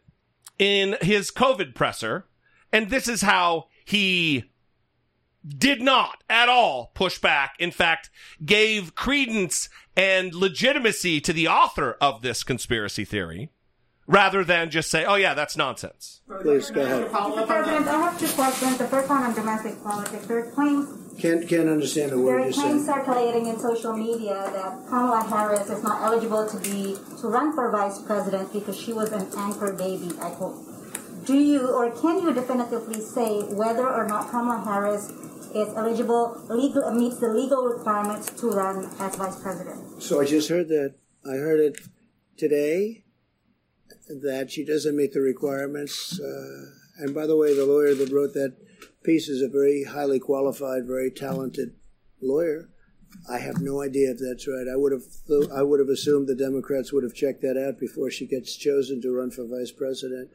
in his COVID presser, and this is how he did not at all push back. In fact, gave credence and legitimacy to the author of this conspiracy theory, rather than just say, "Oh yeah, that's nonsense." Please, go ahead. President, I have two questions. The first one on domestic politics. There are claims, Can't, can't understand a there word are you're claims circulating in social media that Kamala Harris is not eligible to be to run for vice president because she was an anchor baby. I quote. Do you or can you definitively say whether or not Kamala Harris is eligible, legal meets the legal requirements to run as vice president? So I just heard that. I heard it today that she doesn't meet the requirements. Uh, and by the way, the lawyer that wrote that piece is a very highly qualified, very talented lawyer. I have no idea if that's right. I would have I would have assumed the Democrats would have checked that out before she gets chosen to run for vice president.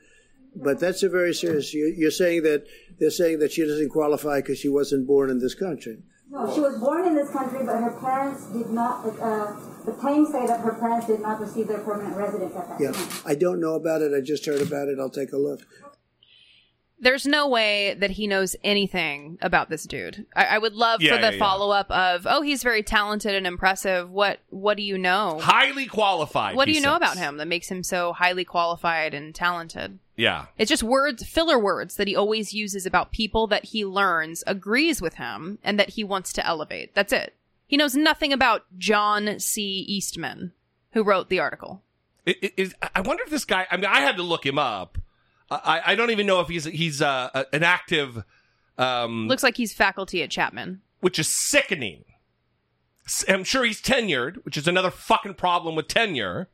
But that's a very serious. You, you're saying that they're saying that she doesn't qualify because she wasn't born in this country. No, she was born in this country, but her parents did not. Uh, the claims say that her parents did not receive their permanent residence at that Yeah, time. I don't know about it. I just heard about it. I'll take a look. There's no way that he knows anything about this dude. I, I would love Yeah, for the yeah, yeah. follow up of, oh, he's very talented and impressive. What What do you know? Highly qualified. what do he you know about him that makes him so highly qualified and talented? Yeah. It's just words, filler words that he always uses about people that he learns agrees with him and that he wants to elevate. That's it. He knows nothing about John C. Eastman, who wrote the article. It- it- is- I wonder if this guy. I mean, I had to look him up. I, I don't even know if he's he's uh, an active, um, Looks like he's faculty at Chapman. which is sickening. I'm sure he's tenured, which is another fucking problem with tenure.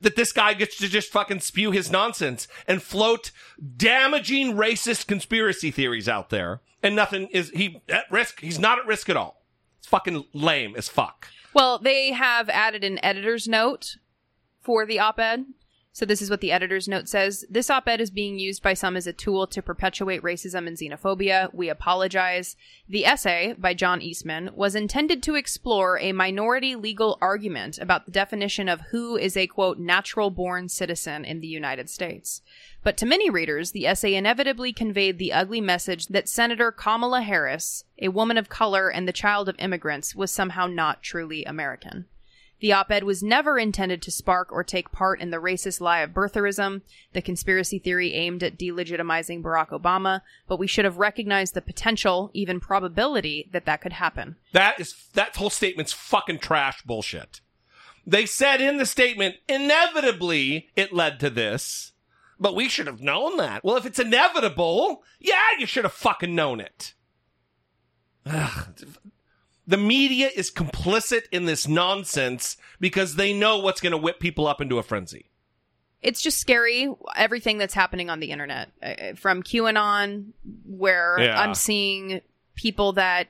That this guy gets to just fucking spew his nonsense and float damaging racist conspiracy theories out there, and nothing is he at risk. He's not at risk at all. Fucking lame as fuck. Well, they have added an editor's note for the op ed. So, this is what the editor's note says. This op ed is being used by some as a tool to perpetuate racism and xenophobia. We apologize. The essay by John Eastman was intended to explore a minority legal argument about the definition of who is a quote, natural born citizen in the United States. But to many readers, the essay inevitably conveyed the ugly message that Senator Kamala Harris, a woman of color and the child of immigrants, was somehow not truly American. The op ed was never intended to spark or take part in the racist lie of birtherism, the conspiracy theory aimed at delegitimizing Barack Obama, but we should have recognized the potential, even probability, that that could happen. That is that whole statement's fucking trash bullshit. They said in the statement, inevitably it led to this, but we should have known that. Well, if it's inevitable, yeah, you should have fucking known it. Ugh. The media is complicit in this nonsense because they know what's going to whip people up into a frenzy. It's just scary, everything that's happening on the internet. Uh, From QAnon, where Yeah. I'm seeing people that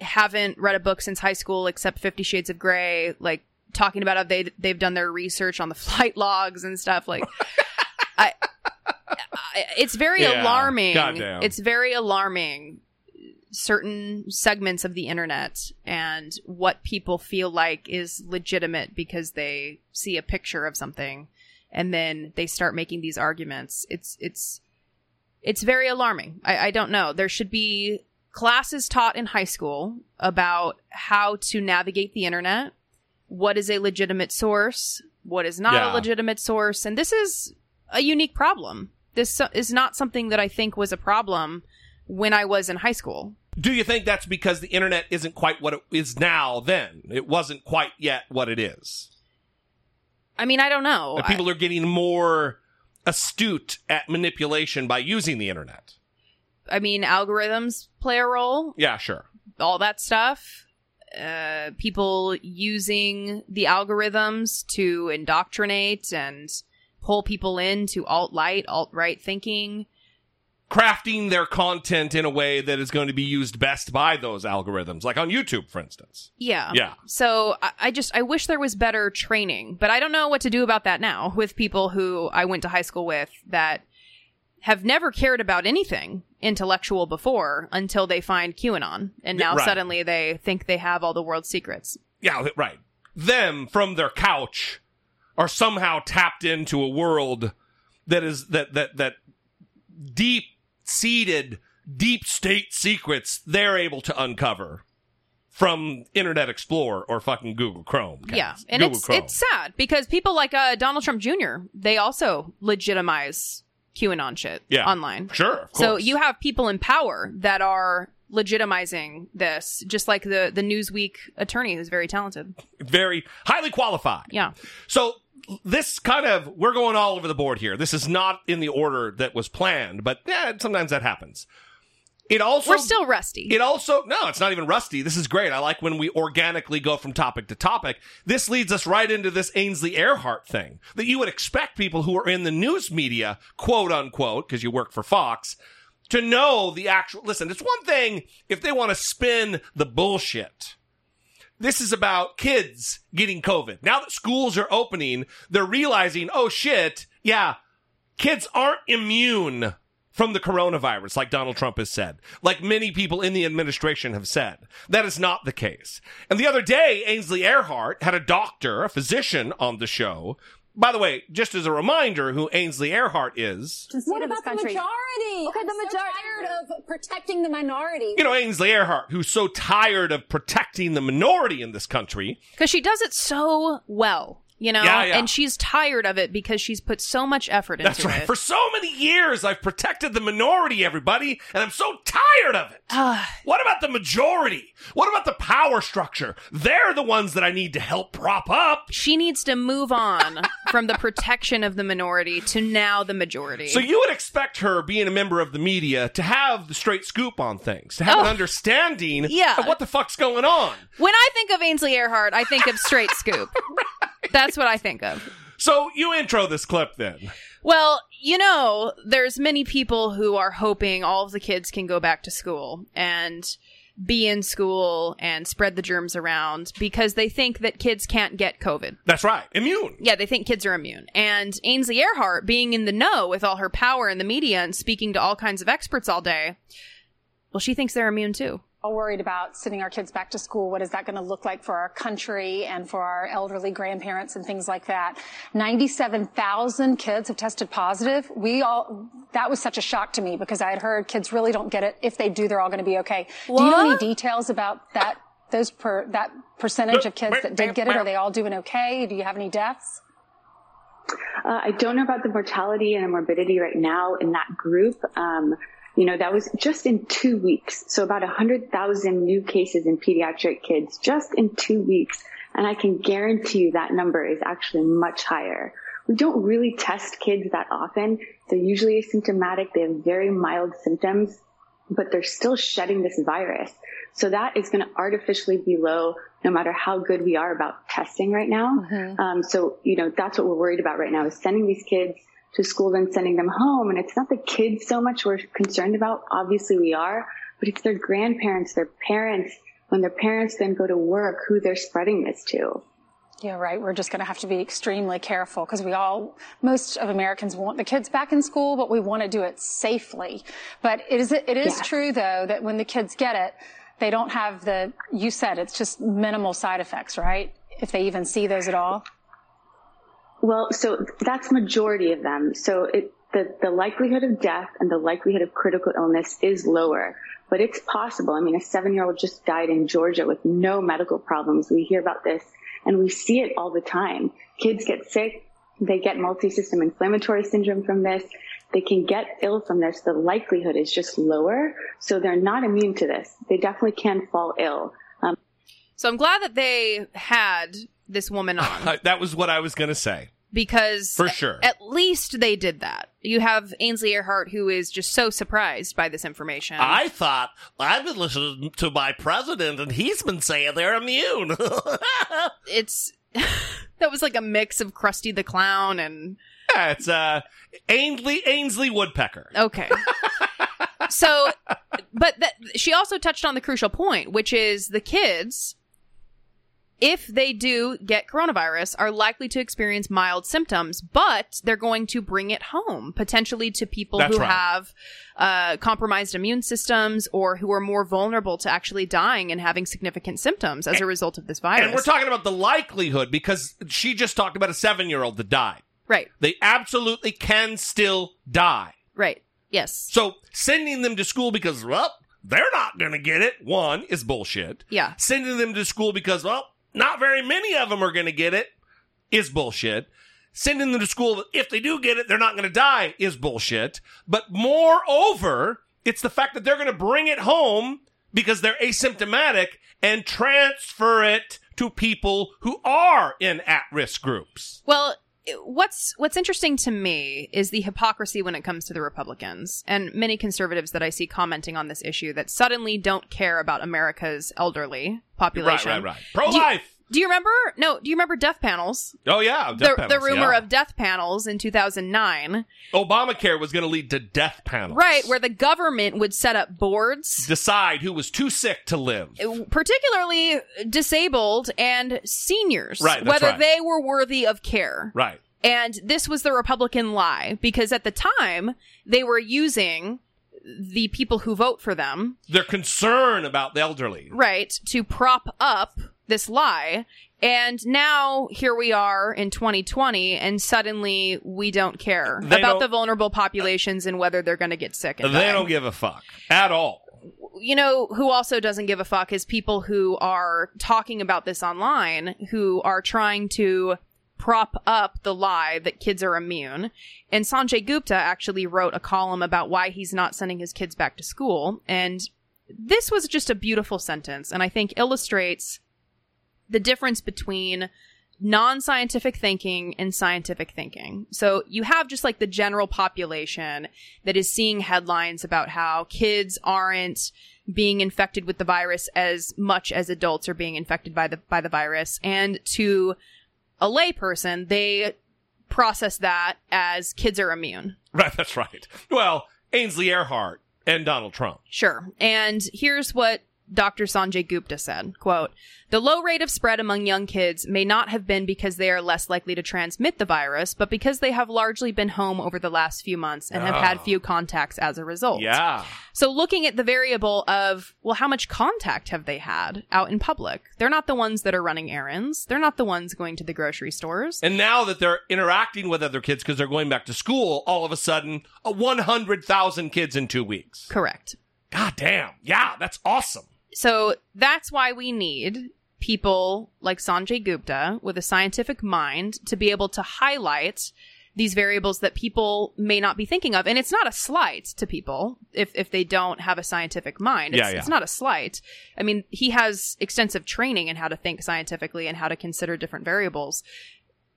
haven't read a book since high school except Fifty Shades of Grey, like talking about how they they've done their research on the *laughs* flight logs and stuff. Like, I, I, it's very Yeah. alarming. Goddamn. It's very alarming. Certain segments of the internet and what people feel like is legitimate because they see a picture of something and then they start making these arguments. It's it's it's very alarming. I, I don't know. There should be classes taught in high school about how to navigate the internet, what is a legitimate source, what is not Yeah. a legitimate source, and this is a unique problem. This is not something that I think was a problem when I was in high school. Do you think that's because the internet isn't quite what it is now then? It wasn't quite yet what it is. I mean, I don't know. That people are getting more astute at manipulation by using the internet. I, I mean, algorithms play a role. Yeah, sure. all that stuff. Uh, people using the algorithms to indoctrinate and pull people into alt light, alt right thinking. Crafting their content in a way that is going to be used best by those algorithms, like on YouTube, for instance. Yeah. Yeah. So I, just I wish there was better training, but I don't know what to do about that now with people who I went to high school with that have never cared about anything intellectual before until they find QAnon, and now Right. suddenly they think they have all the world's secrets. Yeah, right. Them from their couch are somehow tapped into a world that is that that that deep seated deep state secrets they're able to uncover from Internet Explorer or fucking Google Chrome. Yeah, and Google it's Chrome. it's sad because people like uh, Donald Trump Jr. they also legitimize QAnon shit Yeah. online. Sure, of So you have people in power that are legitimizing this, just like the the Newsweek attorney who's very talented. very highly qualified. Yeah. So this kind of we're going all over the board here. This is not in the order that was planned, but yeah, sometimes that happens. It also We're still rusty. It also no, it's not even rusty. This is great. I like when we organically go from topic to topic. This leads us right into this Ainsley Earhardt thing that you would expect people who are in the news media, quote unquote, because you work for Fox, to know the actual. Listen, it's one thing if they want to spin the bullshit. This is about kids getting COVID. Now that schools are opening, they're realizing, oh shit, yeah, kids aren't immune from the coronavirus, like Donald Trump has said, like many people in the administration have said. That is not the case. And the other day, Ainsley Earhardt had a doctor, a physician on the show. By the way, just as a reminder who Ainsley Earhardt is, What about the majority? Okay, the majority. So tired of protecting the minority. you know, Ainsley Earhardt, who's so tired of protecting the minority in this country. Because she does it so well. You know, Yeah, yeah. and she's tired of it because she's put so much effort into it. That's right. it. For so many years, I've protected the minority, everybody, and I'm so tired of it. what about the majority? What about the power structure? They're the ones that I need to help prop up. she needs to move on *laughs* from the protection of the minority to now the majority. So you would expect her, being a member of the media, to have the straight scoop on things, to have an Oh. understanding Yeah. of what the fuck's going on. when I think of Ainsley Earhardt, I think of straight scoop. *laughs* That's what I think of. So you intro this clip then. Well, you know, there's many people who are hoping all of the kids can go back to school and be in school and spread the germs around because they think that kids can't get COVID. That's right. Immune. Yeah, they think kids are immune. And Ainsley Earhardt, being in the know with all her power in the media and speaking to all kinds of experts all day, well, she thinks they're immune too. All worried about sending our kids back to school. What is that going to look like for our country and for our elderly grandparents and things like that? 97,000 kids have tested positive. We all, that was such a shock to me because I had heard kids really don't get it. If they do, they're all going to be okay. Do you know any details about that, those per, that percentage of kids that did get it? Are they all doing okay? Do you have any deaths? Uh, I don't know about the mortality and the morbidity right now in that group. Um, you know, that was just in two weeks. So about 100,000 new cases in pediatric kids just in two weeks. And I can guarantee you that number is actually much higher. We don't really test kids that often. They're usually asymptomatic. They have very mild symptoms, but they're still shedding this virus. So that is going to artificially be low no matter how good we are about testing right now. Um, so, you know, that's what we're worried about right now is sending these kids to school and sending them home. And it's not the kids so much we're concerned about. Obviously we are, but it's their grandparents, their parents. When their parents then go to work, who they're spreading this to. Yeah, right. We're just going to have to be extremely careful because we all, most of Americans want the kids back in school, but we want to do it safely. But it is, it is Yeah. true though that when the kids get it, they don't have the, you said it's just minimal side effects, right? If they even see those at all. Well, so that's majority of them. So it, the, the likelihood of death and the likelihood of critical illness is lower, but it's possible. I mean, a seven year old just died in Georgia with no medical problems. We hear about this and we see it all the time. Kids get sick. They get multi-system inflammatory syndrome from this. They can get ill from this. The likelihood is just lower. So they're not immune to this. They definitely can fall ill. Um, So I'm glad that they had this woman *laughs* on that was what I was going to say. because For sure. at least they did that. You have Ainsley Earhardt who is just so surprised by this information. I thought I've been listening to my president, and he's been saying they're immune. *laughs* it's *laughs* that was like a mix of Krusty the Clown and yeah, it's uh, Ainsley Ainsley Woodpecker. Okay. so, but that, she also touched on the crucial point, which is the kids, if they do get coronavirus, are likely to experience mild symptoms, but they're going to bring it home, potentially to people That's who right. have uh, compromised immune systems or who are more vulnerable to actually dying and having significant symptoms as a result of this virus. And we're talking about the likelihood because she just talked about a seven year old that died. right, They absolutely can still die. right, yes, So sending them to school because, well, they're not going to get it, one, is bullshit. yeah. Sending them to school because, well, not very many of them are going to get it is bullshit. Sending them to school, if they do get it, they're not going to die is bullshit. But moreover, it's the fact that they're going to bring it home because they're asymptomatic and transfer it to people who are in at risk groups. Well, what's what's interesting to me is the hypocrisy when it comes to the Republicans and many conservatives that I see commenting on this issue that suddenly don't care about America's elderly population. Right, right, right. Pro life. Do you remember? No, do you remember death panels? Oh, yeah. the, death the panels, rumor yeah. of death panels in 2009, Obamacare was going to lead to death panels. right, where the government would set up boards Decide who was too sick to live. Uh, particularly disabled and seniors, Right, that's whether right. they were worthy of care. Right. And this was the Republican lie because at the time they were using the people who vote for them, Their concern about the elderly. right, to prop up this lie. And now here we are in 2020 and suddenly we don't care They about don't- the vulnerable populations and whether they're going to get sick and They die. don't give a fuck at all. you know who also doesn't give a fuck is people who are talking about this online who are trying to prop up the lie that kids are immune. And Sanjay Gupta actually wrote a column about why he's not sending his kids back to school. And this was just a beautiful sentence, and I think illustrates the difference between non scientific thinking and scientific thinking. So you have just like the general population that is seeing headlines about how kids aren't being infected with the virus as much as adults are being infected by the by the virus and to a layperson they process that as kids are immune. Right, that's right. Well, Ainsley Earhardt and Donald Trump. Sure. And here's what Dr. Sanjay Gupta said, quote, the low rate of spread among young kids may not have been because they are less likely to transmit the virus, but because they have largely been home over the last few months and have had Oh. few contacts as a result. Yeah. So looking at the variable of, well, how much contact have they had out in public? They're not the ones that are running errands. They're not the ones going to the grocery stores. And now that they're interacting with other kids because they're going back to school, all of a sudden, a 100,000 kids in two weeks. Correct. God damn. Yeah, that's awesome. So that's why we need people like Sanjay Gupta with a scientific mind to be able to highlight these variables that people may not be thinking of. And it's not a slight to people if, if they don't have a scientific mind. It's, Yeah, yeah. it's not a slight. I mean, he has extensive training in how to think scientifically and how to consider different variables.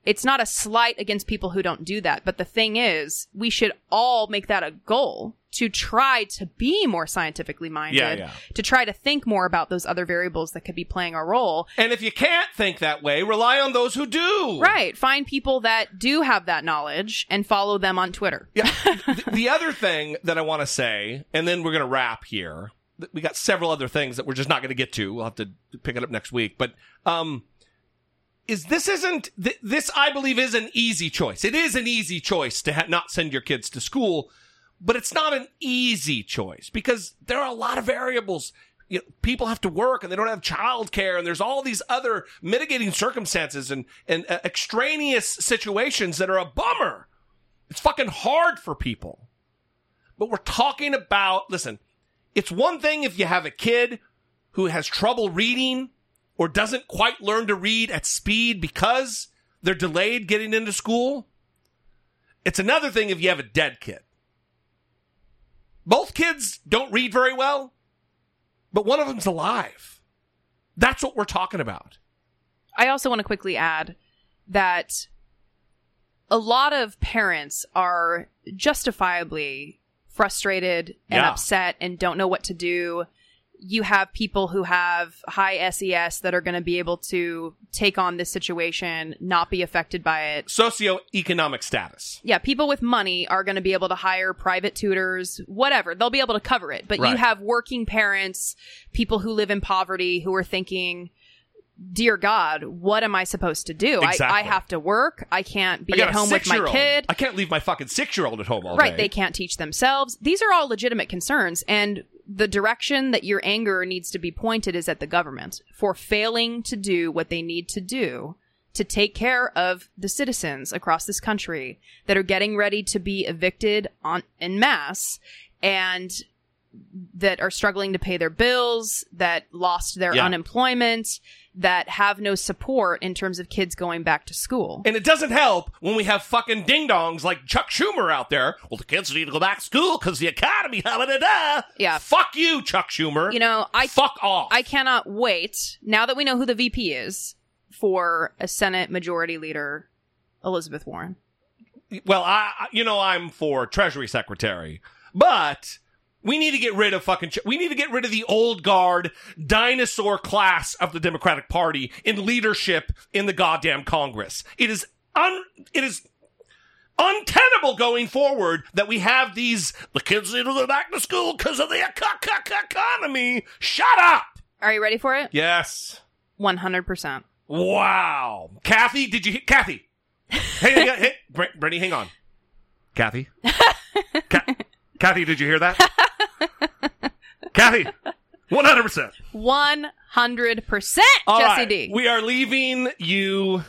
It's not a slight against people who don't do that. But the thing is, we should all make that a goal to try to be more scientifically minded, Yeah, yeah. to try to think more about those other variables that could be playing a role. And if you can't think that way, rely on those who do. Right. Find people that do have that knowledge and follow them on Twitter. Yeah. *laughs* the, the other thing that I want to say, and then we're going to wrap here. We got several other things that we're just not going to get to. We'll have to pick it up next week. But um, is this isn't th- this? I believe is an easy choice. It is an easy choice to ha- not send your kids to school, but it's not an easy choice because there are a lot of variables. You know, people have to work and they don't have childcare, and there's all these other mitigating circumstances and and uh, extraneous situations that are a bummer. It's fucking hard for people. But we're talking about, listen, it's one thing if you have a kid who has trouble reading or doesn't quite learn to read at speed because they're delayed getting into school. It's another thing if you have a dead kid. Both kids don't read very well, but one of them's alive. That's what we're talking about. I also want to quickly add that a lot of parents are justifiably frustrated and Yeah. upset and don't know what to do. You have people who have high SES that are going to be able to take on this situation, not be affected by it. Socioeconomic status. Yeah, people with money are going to be able to hire private tutors, whatever. They'll be able to cover it. But you have working parents, people who live in poverty who are thinking, dear God, what am I supposed to do? I, I have to work. I can't be I at home with my kid. I can't leave my fucking six year old at home all Right. day. Right. They can't teach themselves. These are all legitimate concerns. And the direction that your anger needs to be pointed is at the government for failing to do what they need to do to take care of the citizens across this country that are getting ready to be evicted on en masse and that are struggling to pay their bills, that lost their Yeah. unemployment, that have no support in terms of kids going back to school. And it doesn't help when we have fucking ding dongs like Chuck Schumer out there. Well, the kids need to go back to school because the economy, da da da. Yeah. Fuck you, Chuck Schumer. You know, I fuck off. I cannot wait now that we know who the VP is for a Senate Majority Leader, Elizabeth Warren. well, I, I- you know, I'm for Treasury Secretary, but we need to get rid of fucking. Ch- we need to get rid of the old guard dinosaur class of the Democratic Party in leadership in the goddamn Congress. It is un. It is. Untenable going forward that we have these the kids need to go back to school because of the eco- eco- economy. Shut up. Are you ready for it? Yes. 100%. Wow. Kathy, did you hit Kathy? Hey, hey, hey Brittany, hang on. Kathy? *laughs* Kathy, did you hear that? *laughs* *laughs* Kathy, 100%. 100% All Jesse right, D. We are leaving you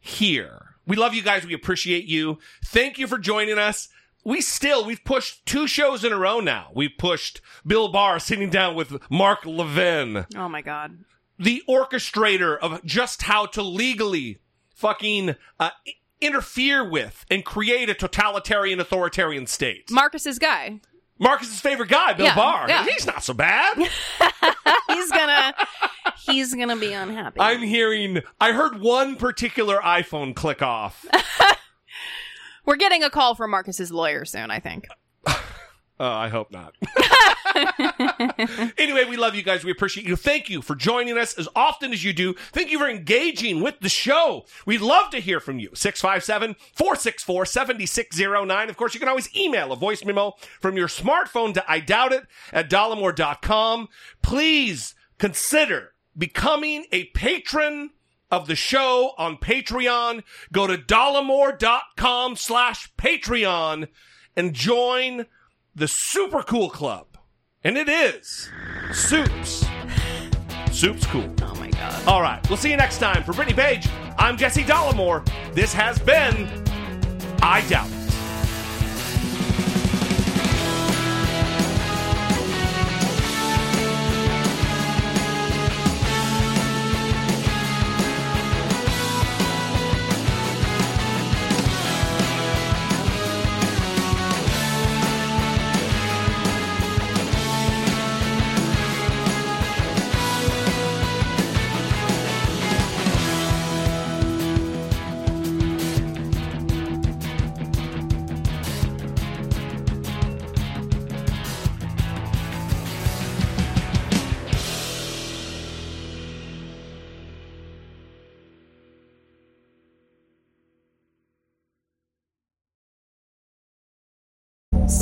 here. We love you guys. We appreciate you. Thank you for joining us. We still, we've pushed two shows in a row now. We've pushed Bill Barr sitting down with Mark Levin oh my God. the orchestrator of just how to legally fucking uh, interfere with and create a totalitarian authoritarian state. Marcus's guy. Marcus's favorite guy, Bill Yeah, Barr. yeah. He's not so bad. *laughs* he's gonna he's gonna be unhappy. I'm hearing. I heard one particular iPhone click off. *laughs* We're getting a call from Marcus's lawyer soon, I think. Oh, I hope not. *laughs* *laughs* anyway, we love you guys. We appreciate you. Thank you for joining us as often as you do. Thank you for engaging with the show. We'd love to hear from you. 657 464 7609. Of course, you can always email a voice memo from your smartphone to I doubt it at dollemore.com. Please consider becoming a patron of the show on Patreon. Go to dollemore.com slash Patreon and join the super cool club. And it is Soups. Soups cool. Oh my god. All right. We'll see you next time. For Brittany Page, I'm Jesse Dollemore. This has been I Doubt It.